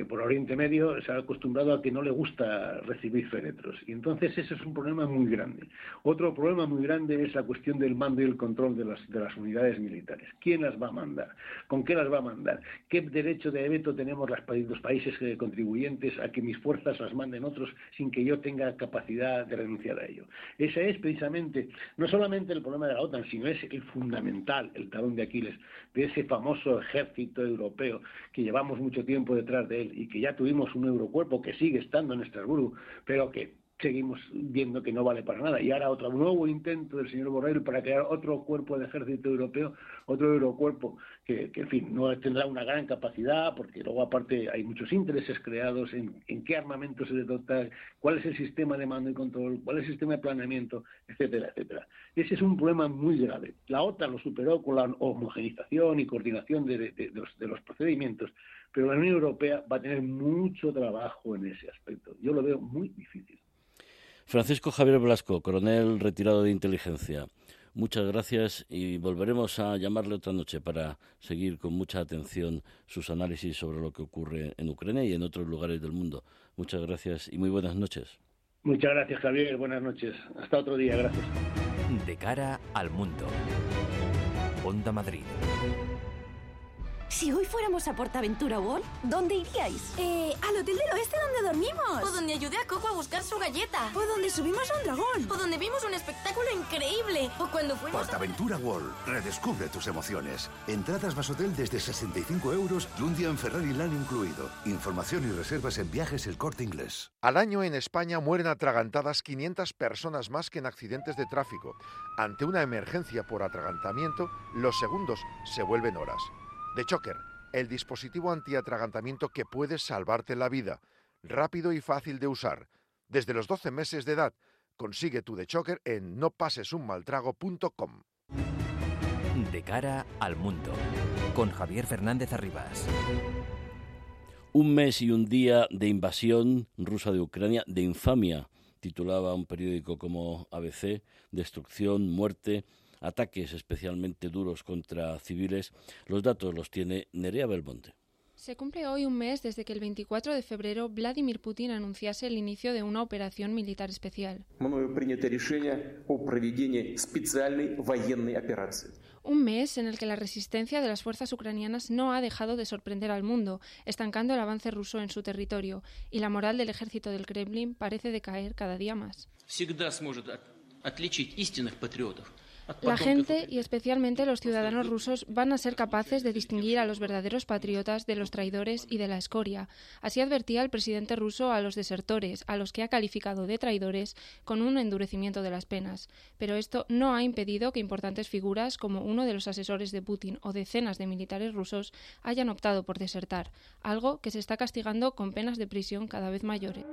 por Oriente Medio, se ha acostumbrado a que no le gusta recibir féretros. Y entonces ese es un problema muy grande. Otro problema muy grande es la cuestión del mando y el control de las, de las unidades militares. ¿Quién las va a mandar? ¿Con qué las va a mandar? ¿Qué derecho de veto tenemos los países contribuyentes a que mis fuerzas las manden otros sin que yo tenga capacidad de renunciar a ello. Ese es precisamente, no solamente el problema de la OTAN, sino es el fundamental, el talón de Aquiles, de ese famoso ejército europeo que llevamos mucho tiempo detrás de él y que ya tuvimos un eurocuerpo que sigue estando en Estrasburgo, pero que seguimos viendo que no vale para nada. Y ahora otro nuevo intento del señor Borrell para crear otro cuerpo de ejército europeo, otro eurocuerpo que, en fin, no tendrá una gran capacidad, porque luego aparte hay muchos intereses creados en, qué armamento se dota, cuál es el sistema de mando y control, cuál es el sistema de planeamiento, etcétera, etcétera. Ese es un problema muy grave. La OTAN lo superó con la homogenización y coordinación de los procedimientos, pero la Unión Europea va a tener mucho trabajo en ese aspecto. Yo lo veo muy difícil. Francisco Javier Blasco, coronel retirado de inteligencia. Muchas gracias y volveremos a llamarle otra noche para seguir con mucha atención sus análisis sobre lo que ocurre en Ucrania y en otros lugares del mundo. Muchas gracias y muy buenas noches. Muchas gracias, Javier. Buenas noches. Hasta otro día. Gracias. De cara al mundo. Onda Madrid. Si hoy fuéramos a Portaventura World, ¿dónde iríais? Eh, al hotel del oeste donde dormimos. O donde ayudé a Coco a buscar su galleta. O donde subimos a un dragón. O donde vimos un espectáculo increíble. O cuando fuimos Portaventura World. Redescubre tus emociones. Entradas más hotel desde 65 euros y un día en Ferrari Land incluido. Información y reservas en viajes El Corte Inglés. Al año en España mueren atragantadas 500 personas más que en accidentes de tráfico. Ante una emergencia por atragantamiento, los segundos se vuelven horas. De Choker, el dispositivo antiatragantamiento que puede salvarte la vida. Rápido y fácil de usar. Desde los 12 meses de edad, consigue tu de Choker en nopasesunmaltrago.com. De cara al mundo, con Javier Fernández Arribas. Un mes y un día de invasión rusa de Ucrania, de infamia, titulaba un periódico como ABC, destrucción, muerte, ataques especialmente duros contra civiles. Los datos los tiene Nerea Belmonte. Se cumple hoy un mes desde que el 24 de febrero Vladimir Putin anunciase el inicio de una operación militar especial. Un mes en el que la resistencia de las fuerzas ucranianas no ha dejado de sorprender al mundo, estancando el avance ruso en su territorio, y la moral del ejército del Kremlin parece decaer cada día más. La gente y especialmente los ciudadanos rusos van a ser capaces de distinguir a los verdaderos patriotas de los traidores y de la escoria. Así advertía el presidente ruso a los desertores, a los que ha calificado de traidores, con un endurecimiento de las penas. Pero esto no ha impedido que importantes figuras como uno de los asesores de Putin o decenas de militares rusos hayan optado por desertar, algo que se está castigando con penas de prisión cada vez mayores.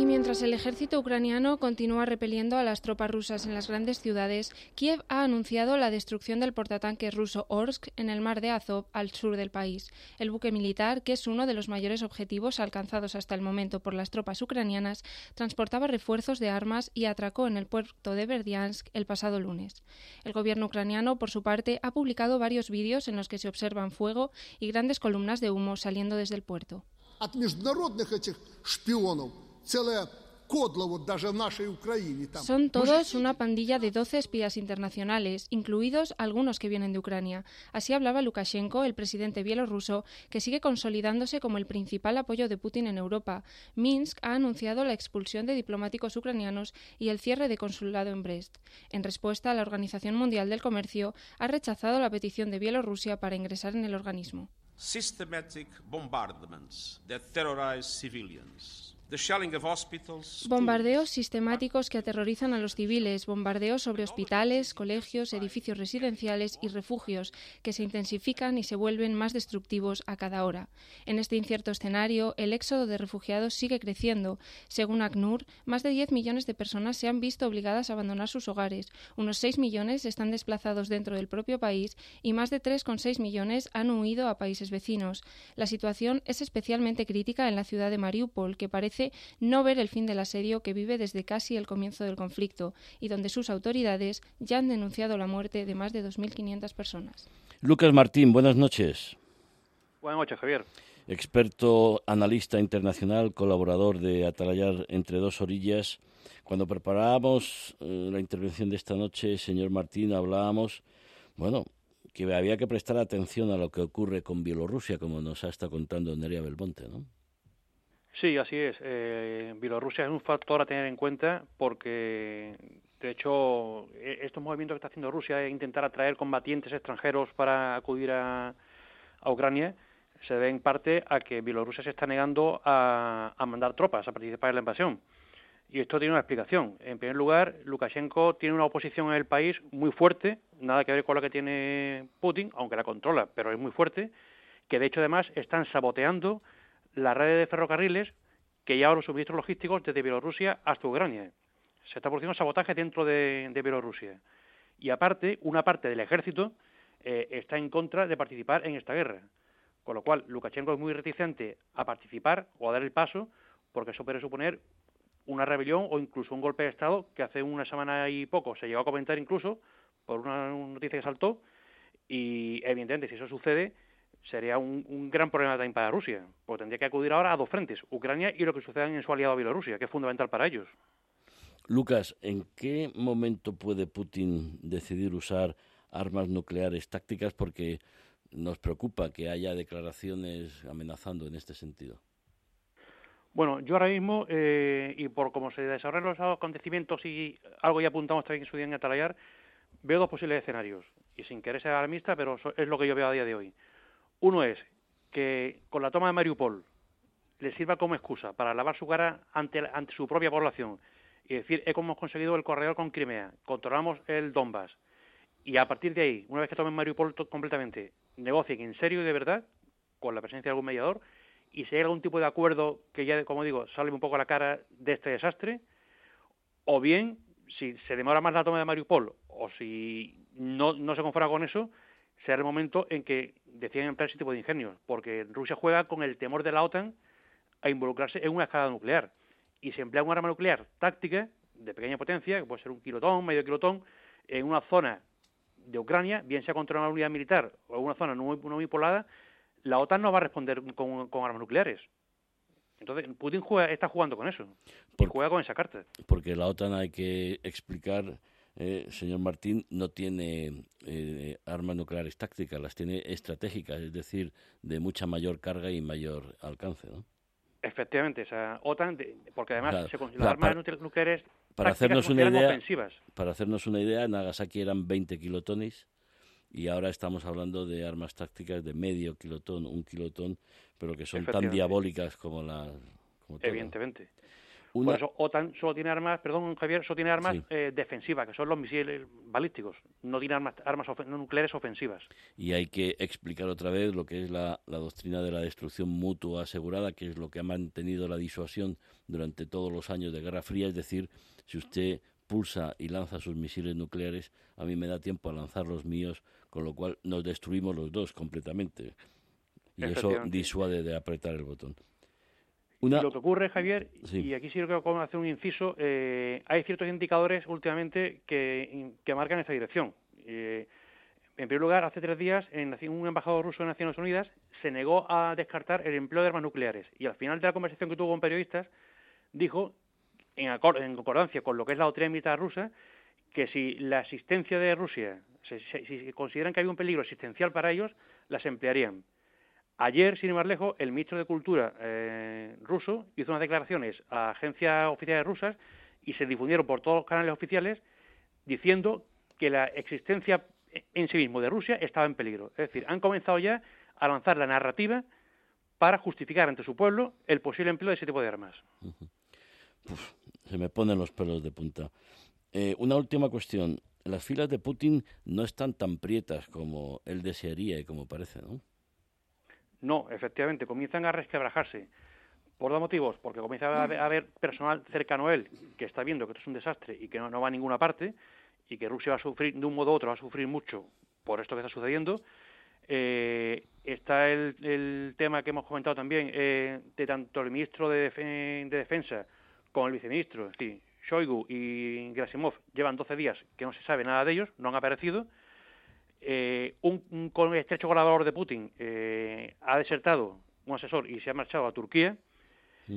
Y mientras el ejército ucraniano continúa repeliendo a las tropas rusas en las grandes ciudades, Kiev ha anunciado la destrucción del portatanques ruso Orsk en el mar de Azov, al sur del país. El buque militar, que es uno de los mayores objetivos alcanzados hasta el momento por las tropas ucranianas, transportaba refuerzos de armas y atracó en el puerto de Berdiansk el pasado lunes. El gobierno ucraniano, por su parte, ha publicado varios vídeos en los que se observan fuego y grandes columnas de humo saliendo desde el puerto. Son todos una pandilla de 12 espías internacionales, incluidos algunos que vienen de Ucrania. Así hablaba Lukashenko, el presidente bielorruso, que sigue consolidándose como el principal apoyo de Putin en Europa. Minsk ha anunciado la expulsión de diplomáticos ucranianos y el cierre de consulado en Brest. En respuesta, la Organización Mundial del Comercio ha rechazado la petición de Bielorrusia para ingresar en el organismo. Systematic bombardments that terrorize civilians. Bombardeos sistemáticos que aterrorizan a los civiles, bombardeos sobre hospitales, colegios, edificios residenciales y refugios que se intensifican y se vuelven más destructivos a cada hora. En este incierto escenario, el éxodo de refugiados sigue creciendo. Según ACNUR, más de 10 millones de personas se han visto obligadas a abandonar sus hogares, unos 6 millones están desplazados dentro del propio país y más de 3,6 millones han huido a países vecinos. La situación es especialmente crítica en la ciudad de Mariupol, que parece no ver el fin del asedio que vive desde casi el comienzo del conflicto y donde sus autoridades ya han denunciado la muerte de más de 2.500 personas. Lucas Martín, buenas noches. Buenas noches, Javier. Experto, analista internacional, colaborador de Atalayar entre dos orillas. Cuando preparábamos eh, la intervención de esta noche, señor Martín, hablábamos, bueno, que había que prestar atención a lo que ocurre con Bielorrusia, como nos ha estado contando Nerea Belmonte, ¿no? Sí, así es. Eh, Bielorrusia es un factor a tener en cuenta porque, de hecho, e, estos movimientos que está haciendo Rusia es intentar atraer combatientes extranjeros para acudir a, Ucrania se debe en parte a que Bielorrusia se está negando a, a mandar tropas a participar en la invasión. Y esto tiene una explicación. En primer lugar, Lukashenko tiene una oposición en el país muy fuerte, nada que ver con la que tiene Putin, aunque la controla, pero es muy fuerte, que de hecho además están saboteando las redes de ferrocarriles que llevan los suministros logísticos desde Bielorrusia hasta Ucrania. Se está produciendo sabotaje dentro de, de Bielorrusia. Y aparte, una parte del ejército eh, está en contra de participar en esta guerra. Con lo cual, Lukashenko es muy reticente a participar o a dar el paso, porque eso puede suponer una rebelión o incluso un golpe de Estado que hace una semana y poco se llegó a comentar incluso por una noticia que saltó y evidentemente si eso sucede sería un, un, gran problema también para Rusia, porque tendría que acudir ahora a dos frentes, Ucrania y lo que suceda en su aliado Bielorrusia, que es fundamental para ellos. Lucas, ¿en qué momento puede Putin decidir usar armas nucleares tácticas? Porque nos preocupa que haya declaraciones amenazando en este sentido. Bueno, yo ahora mismo, eh, y por cómo se desarrollan los acontecimientos y algo ya apuntamos también en su día en Atalayar, veo dos posibles escenarios. Y sin querer ser alarmista, pero es lo que yo veo a día de hoy. Uno es que con la toma de Mariupol le sirva como excusa para lavar su cara ante, ante su propia población y decir, hemos conseguido el corredor con Crimea, controlamos el Donbass, y a partir de ahí, una vez que tomen Mariupol completamente, negocien en serio y de verdad, con la presencia de algún mediador, y si hay algún tipo de acuerdo que ya, como digo, sale un poco a la cara de este desastre, o bien, si se demora más la toma de Mariupol, o si no, no se conforma con eso, será el momento en que deciden emplear ese tipo de ingenios, porque Rusia juega con el temor de la OTAN a involucrarse en una escala nuclear. Y se emplea un arma nuclear táctica, de pequeña potencia, que puede ser un kilotón, medio kilotón, en una zona de Ucrania, bien sea contra una unidad militar o una zona no muy, poblada, la OTAN no va a responder con, armas nucleares. Entonces, Putin juega, está jugando con eso. juega con esa carta. Porque la OTAN hay que explicar, eh, señor Martín, no tiene eh, armas nucleares tácticas, las tiene estratégicas, es decir, de mucha mayor carga y mayor alcance, ¿no? Efectivamente, esa OTAN, porque además se las armas nucleares para hacernos una idea, para hacernos una idea, Nagasaki eran 20 kilotones y ahora estamos hablando de armas tácticas de medio kilotón, un kilotón, pero que son tan diabólicas como la. Evidentemente. Por eso OTAN solo tiene armas, perdón Javier, solo tiene armas eh, defensivas, que son los misiles balísticos, no tiene armas, armas nucleares ofensivas. Y hay que explicar otra vez lo que es la, la doctrina de la destrucción mutua asegurada, que es lo que ha mantenido la disuasión durante todos los años de Guerra Fría, es decir, si usted pulsa y lanza sus misiles nucleares, a mí me da tiempo a lanzar los míos, con lo cual nos destruimos los dos completamente. Y eso disuade de apretar el botón. Lo que ocurre, Javier, y aquí sí creo que hacer un inciso, eh, hay ciertos indicadores últimamente que, marcan esta dirección. Eh, en primer lugar, hace tres días, en, un embajador ruso de Naciones Unidas se negó a descartar el empleo de armas nucleares y al final de la conversación que tuvo con periodistas dijo, en, en concordancia con lo que es la doctrina militar rusa, que si la existencia de Rusia, si consideran que hay un peligro existencial para ellos, las emplearían. Ayer, sin ir más lejos, el ministro de Cultura eh, ruso hizo unas declaraciones a agencias oficiales rusas y se difundieron por todos los canales oficiales diciendo que la existencia en sí mismo de Rusia estaba en peligro. Es decir, han comenzado ya a lanzar la narrativa para justificar ante su pueblo el posible empleo de ese tipo de armas. se me ponen los pelos de punta. Eh, una última cuestión. Las filas de Putin no están tan prietas como él desearía y como parece, ¿no? No, efectivamente, comienzan a resquebrajarse. ¿Por dos motivos? Porque comienza a haber, personal cercano a él que está viendo que esto es un desastre y que no, va a ninguna parte y que Rusia va a sufrir, de un modo u otro, va a sufrir mucho por esto que está sucediendo. Eh, está el, tema que hemos comentado también eh, de tanto el ministro de, Defensa como el viceministro, es decir, Shoigu y Grasimov llevan 12 días que no se sabe nada de ellos, no han aparecido eh, un, un, estrecho colaborador de Putin eh, ha desertado, un asesor, y se ha marchado a Turquía,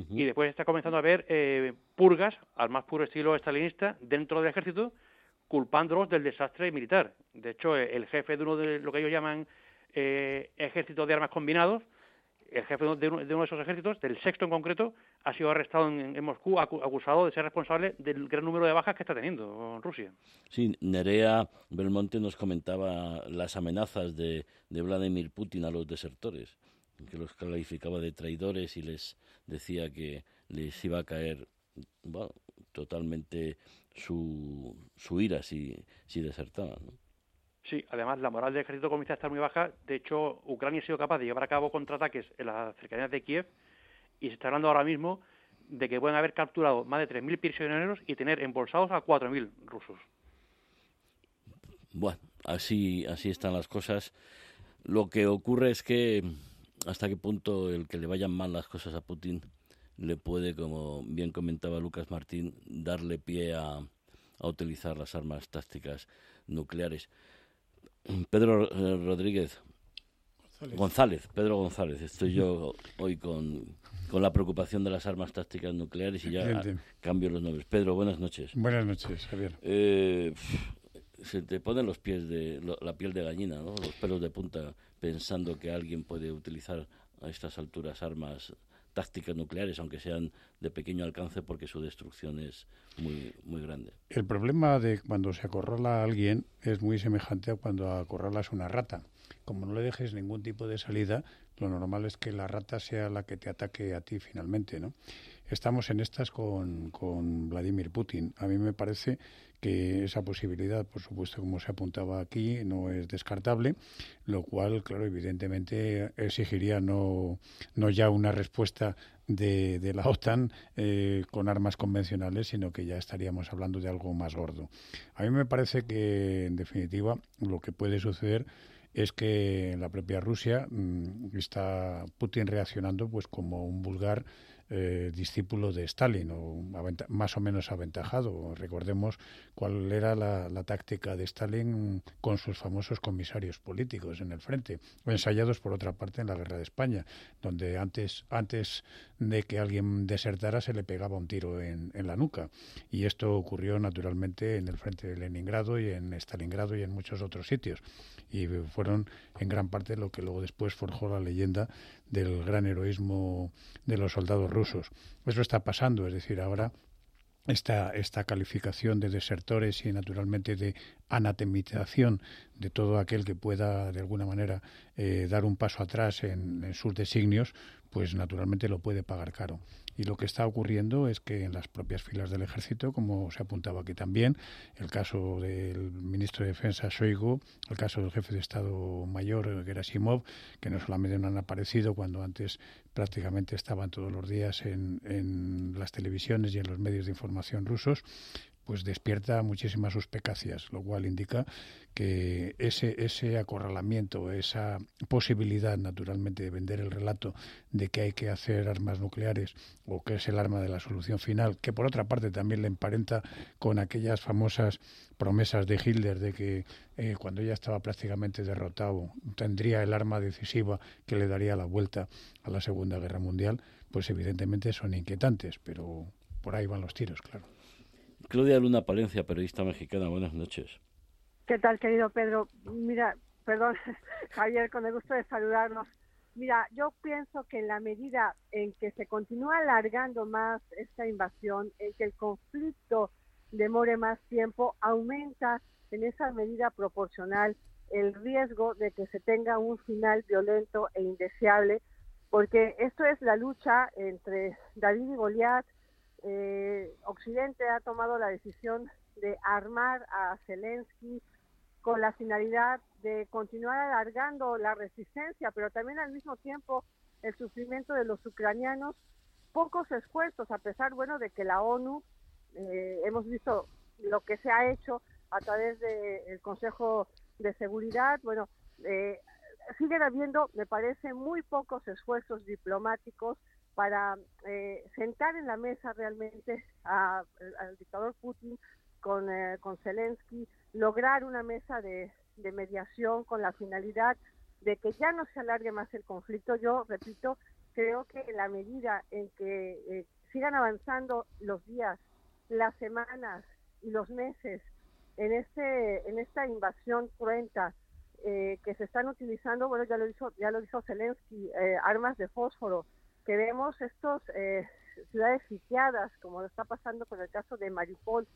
y después está comenzando a haber eh, purgas, al más puro estilo estalinista, dentro del ejército, culpándolos del desastre militar. De hecho, el jefe de uno de lo que ellos llaman ejércitos de armas combinados, el jefe de uno, de esos ejércitos, del sexto en concreto, ha sido arrestado en, Moscú acusado de ser responsable del gran número de bajas que está teniendo Rusia. Sí, Nerea Belmonte nos comentaba las amenazas de, de Vladimir Putin a los desertores, que los calificaba de traidores y les decía que les iba a caer totalmente su, su ira si, si desertaban. Sí, además la moral del ejército comienza a estar muy baja. De hecho, Ucrania ha sido capaz de llevar a cabo contraataques en las cercanías de Kiev y se está hablando ahora mismo de que pueden haber capturado más de 3.000 prisioneros y tener embolsados a 4.000 rusos. Bueno, así, así están las cosas. Lo que ocurre es que hasta qué punto el que le vayan mal las cosas a Putin le puede, como bien comentaba Lucas Martín, darle pie a, a utilizar las armas tácticas nucleares. Pedro eh, Rodríguez, González, Pedro González. Estoy yo hoy con, con la preocupación de las armas tácticas nucleares y ya cambio los nombres. Pedro, buenas noches. Buenas noches, Javier. Eh, se te ponen los pies de la piel de gallina, ¿no? los pelos de punta, pensando que alguien puede utilizar a estas alturas armas tácticas nucleares, aunque sean de pequeño alcance, porque su destrucción es muy, muy grande. El problema de cuando se acorrala a alguien es muy semejante a cuando acorralas una rata. Como no le dejes ningún tipo de salida, lo normal es que la rata sea la que te ataque a ti finalmente, ¿no? Estamos en estas con, con Vladimir Putin. A mí me parece que esa posibilidad, por supuesto, como se apuntaba aquí, no es descartable, lo cual, claro, evidentemente exigiría no, no ya una respuesta de, de la OTAN eh, con armas convencionales, sino que ya estaríamos hablando de algo más gordo. A mí me parece que, en definitiva, lo que puede suceder es que la propia Rusia mm, está Putin reaccionando pues como un vulgar eh, discípulo de Stalin, o más o menos aventajado. Recordemos cuál era la, táctica de Stalin con sus famosos comisarios políticos en el frente, ensayados por otra parte en la guerra de España, donde antes, antes de que alguien desertara se le pegaba un tiro en, en la nuca. Y esto ocurrió naturalmente en el frente de Leningrado y en Stalingrado y en muchos otros sitios. Y fueron en gran parte lo que luego después forjó la leyenda del gran heroísmo de los soldados rusos. Eso está pasando, es decir, ahora esta, esta calificación de desertores y naturalmente de anatemización de todo aquel que pueda de alguna manera eh, dar un paso atrás en, en, sus designios, pues naturalmente lo puede pagar caro. Y lo que está ocurriendo es que en las propias filas del ejército, como se apuntaba aquí también, el caso del ministro de Defensa Shoigu, el caso del jefe de Estado Mayor Gerasimov, que no solamente no han aparecido cuando antes prácticamente estaban todos los días en, en las televisiones y en los medios de información rusos, pues despierta muchísimas suspicacias, lo cual indica que ese, ese acorralamiento, esa posibilidad naturalmente de vender el relato de que hay que hacer armas nucleares o que es el arma de la solución final, que por otra parte también le emparenta con aquellas famosas promesas de Hitler de que eh, cuando ya estaba prácticamente derrotado tendría el arma decisiva que le daría la vuelta a la Segunda Guerra Mundial, pues evidentemente son inquietantes, pero por ahí van los tiros, claro. Claudia Luna Palencia, periodista mexicana, buenas noches. ¿Qué tal, querido Pedro? Mira, perdón, Javier, con el gusto de saludarnos. Mira, yo pienso que en la medida en que se continúa alargando más esta invasión, en que el conflicto demore más tiempo, aumenta en esa medida proporcional el riesgo de que se tenga un final violento e indeseable, porque esto es la lucha entre David y Goliat, eh, Occidente ha tomado la decisión de armar a Zelensky con la finalidad de continuar alargando la resistencia, pero también al mismo tiempo el sufrimiento de los ucranianos. Pocos esfuerzos, a pesar, bueno, de que la ONU, eh, hemos visto lo que se ha hecho a través del Consejo de Seguridad, bueno, eh, siguen habiendo, me parece, muy pocos esfuerzos diplomáticos para eh, sentar en la mesa realmente al dictador Putin con, eh, con Zelensky, lograr una mesa de, mediación con la finalidad de que ya no se alargue más el conflicto. Yo, repito, creo que en la medida en que eh, sigan avanzando los días, las semanas y los meses en este en esta invasión cruenta que se están utilizando, bueno, ya lo hizo ya lo hizo Zelensky, armas de fósforo, que vemos estos eh, ciudades sitiadas, como lo está pasando con el caso de Mariupol,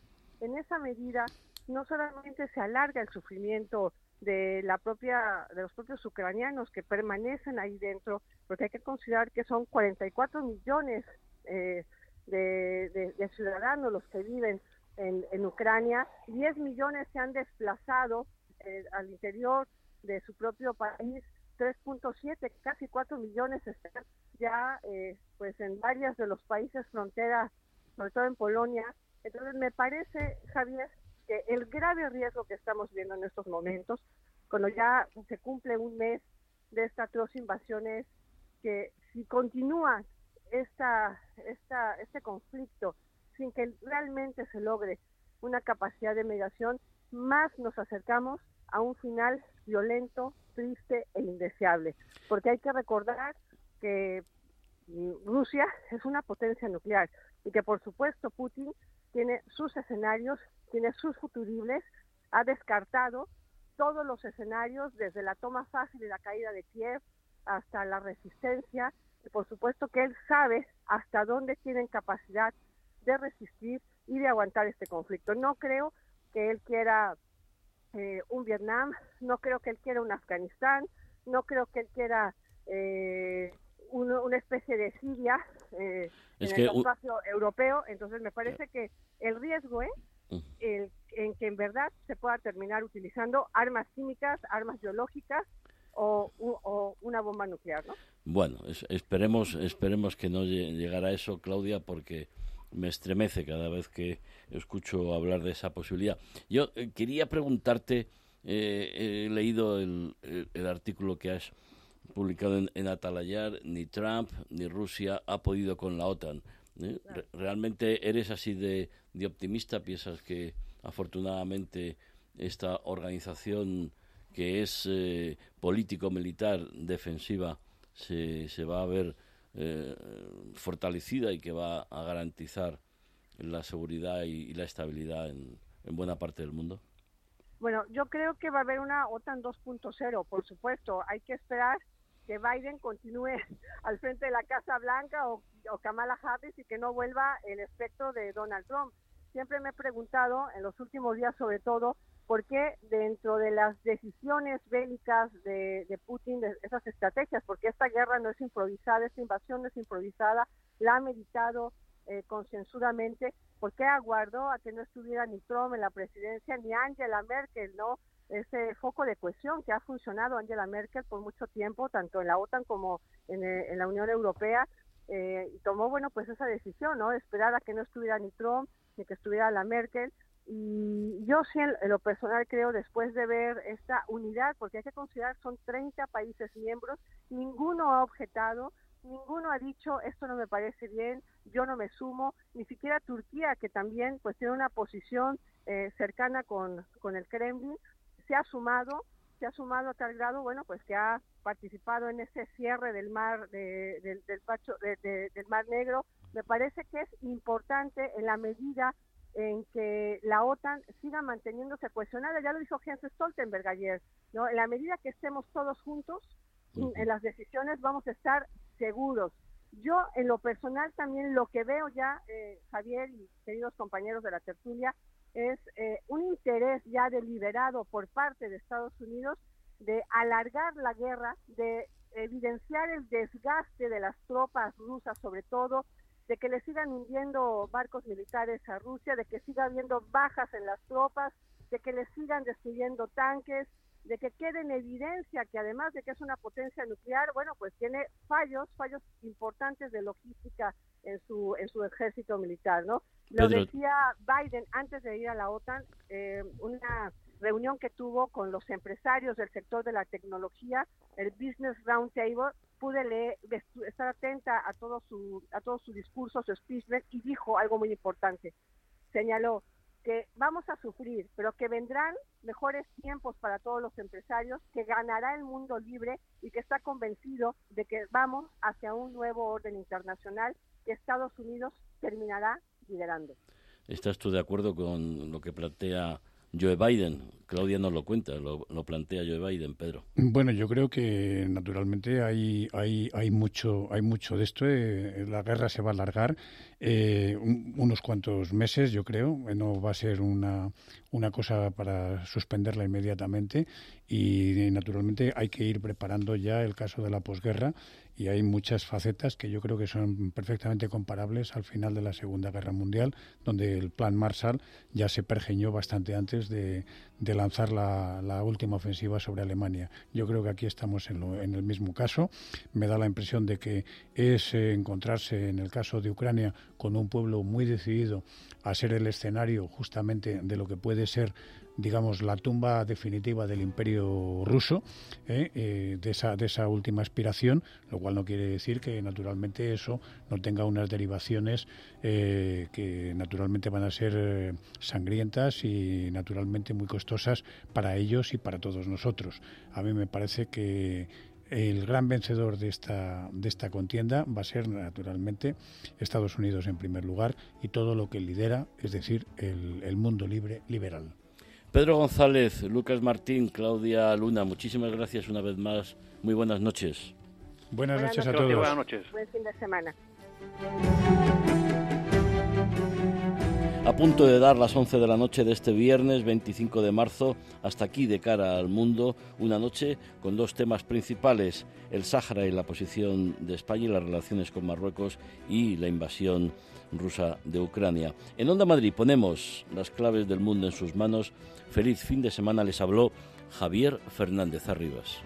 en esa medida no solamente se alarga el sufrimiento de la propia de los propios ucranianos que permanecen ahí dentro, porque hay que considerar que son 44 millones eh, de, ciudadanos los que viven en, en Ucrania, 10 millones se han desplazado eh, al interior de su propio país 3.7, casi 4 millones están ya eh, pues en varios de los países fronteras, sobre todo en Polonia. Entonces me parece, Javier, que el grave riesgo que estamos viendo en estos momentos, cuando ya se cumple un mes de esta atroz invasión, es que si continúa esta, esta, este conflicto sin que realmente se logre una capacidad de mediación, más nos acercamos a un final violento, triste e indeseable. Porque hay que recordar que Rusia es una potencia nuclear y que por supuesto Putin tiene sus escenarios, tiene sus futuribles, ha descartado todos los escenarios, desde la toma fácil y la caída de Kiev hasta la resistencia, y por supuesto que él sabe hasta dónde tienen capacidad de resistir y de aguantar este conflicto. No creo que él quiera eh, un Vietnam, no creo que él quiera un Afganistán, no creo que él quiera eh, una especie de Siria eh, en el espacio europeo. Entonces me parece que el riesgo es el, en que en verdad se pueda terminar utilizando armas químicas, armas biológicas o, una bomba nuclear, ¿no? Bueno, esperemos, esperemos que no llegara a eso, Claudia, porque me estremece cada vez que escucho hablar de esa posibilidad. Yo eh, quería preguntarte, eh, he leído el, artículo que has publicado en, Atalayar, ni Trump ni Rusia ha podido con la OTAN. ¿eh? ¿Realmente eres así de, optimista? ¿Piensas que afortunadamente esta organización que es político-militar defensiva se, se va a ver eh, fortalecida y que va a garantizar la seguridad y, la estabilidad en, buena parte del mundo? Bueno, yo creo que va a haber una OTAN 2.0, por supuesto. Hay que esperar que Biden continúe al frente de la Casa Blanca o, o Kamala Harris y que no vuelva el espectro de Donald Trump. Siempre me he preguntado, en los últimos días sobre todo, porque dentro de las decisiones bélicas de, Putin, de esas estrategias, porque esta guerra no es improvisada, esta invasión no es improvisada, la ha meditado eh, concienzudamente, porque aguardó a que no estuviera ni Trump en la presidencia ni Angela Merkel, ¿no? Ese foco de cohesión que ha funcionado Angela Merkel por mucho tiempo, tanto en la OTAN como en, eh, la Unión Europea, eh, y tomó, bueno, pues esa decisión, ¿no? Esperar a que no estuviera ni Trump ni que estuviera la Merkel, y yo sí, en, lo personal creo, después de ver esta unidad, porque hay que considerar son 30 países miembros, ninguno ha objetado, ninguno ha dicho esto no me parece bien, yo no me sumo, ni siquiera Turquía, que también pues tiene una posición eh, cercana con, con el Kremlin, se ha sumado, se ha sumado a tal grado, bueno, pues que ha participado en ese cierre del mar, del, pacho, del mar Negro. Me parece que es importante en la medida en que la OTAN siga manteniéndose cohesionada. Ya lo dijo Jens Stoltenberg ayer, ¿no? En la medida que estemos todos juntos en las decisiones vamos a estar seguros. Yo, en lo personal, también lo que veo ya, eh, Javier y queridos compañeros de la tertulia, es eh, un interés ya deliberado por parte de Estados Unidos de alargar la guerra, de evidenciar el desgaste de las tropas rusas, sobre todo, de que le sigan hundiendo barcos militares a Rusia, de que siga habiendo bajas en las tropas, de que le sigan destruyendo tanques, de que quede en evidencia que además de que es una potencia nuclear, bueno, pues tiene fallos, fallos importantes de logística en su en su ejército militar, ¿no? Lo decía Biden antes de ir a la OTAN, eh, una reunión que tuvo con los empresarios del sector de la tecnología, el Business Roundtable, pude leer, estar atenta a todo su, a todo su discurso, su speech, y dijo algo muy importante. Señaló que vamos a sufrir, pero que vendrán mejores tiempos para todos los empresarios, que ganará el mundo libre y que está convencido de que vamos hacia un nuevo orden internacional que Estados Unidos terminará liderando. ¿Estás tú de acuerdo con lo que plantea Joe Biden. Claudia nos lo cuenta, lo, plantea Joe Biden, Pedro. Bueno, yo creo que naturalmente hay, hay, hay, mucho, hay mucho de esto. Eh, la guerra se va a alargar eh, unos cuantos meses, yo creo. No va a ser una, una cosa para suspenderla inmediatamente y naturalmente hay que ir preparando ya el caso de la posguerra y hay muchas facetas que yo creo que son perfectamente comparables al final de la Segunda Guerra Mundial, donde el plan Marshall ya se pergeñó bastante antes de, lanzar la, última ofensiva sobre Alemania. Yo creo que aquí estamos en, en, el mismo caso. Me da la impresión de que es eh, encontrarse en el caso de Ucrania con un pueblo muy decidido a ser el escenario justamente de lo que puede ser digamos, la tumba definitiva del imperio ruso, de, esa, de esa última aspiración, lo cual no quiere decir que naturalmente eso no tenga unas derivaciones que naturalmente van a ser sangrientas y naturalmente muy costosas para ellos y para todos nosotros. A mí me parece que el gran vencedor de esta, de esta contienda va a ser naturalmente Estados Unidos en primer lugar y todo lo que lidera, es decir, el, el mundo libre liberal. Pedro González, Lucas Martín, Claudia Luna, muchísimas gracias una vez más. Muy buenas noches. Buenas, noches, a todos. Buenas noches. Buen fin de semana. A punto de dar las 11 de la noche de este viernes 25 de marzo, hasta aquí de cara al mundo, una noche con dos temas principales, el Sáhara y la posición de España y las relaciones con Marruecos y la invasión rusa de Ucrania. En Onda Madrid ponemos las claves del mundo en sus manos. Feliz fin de semana les habló Javier Fernández Arribas.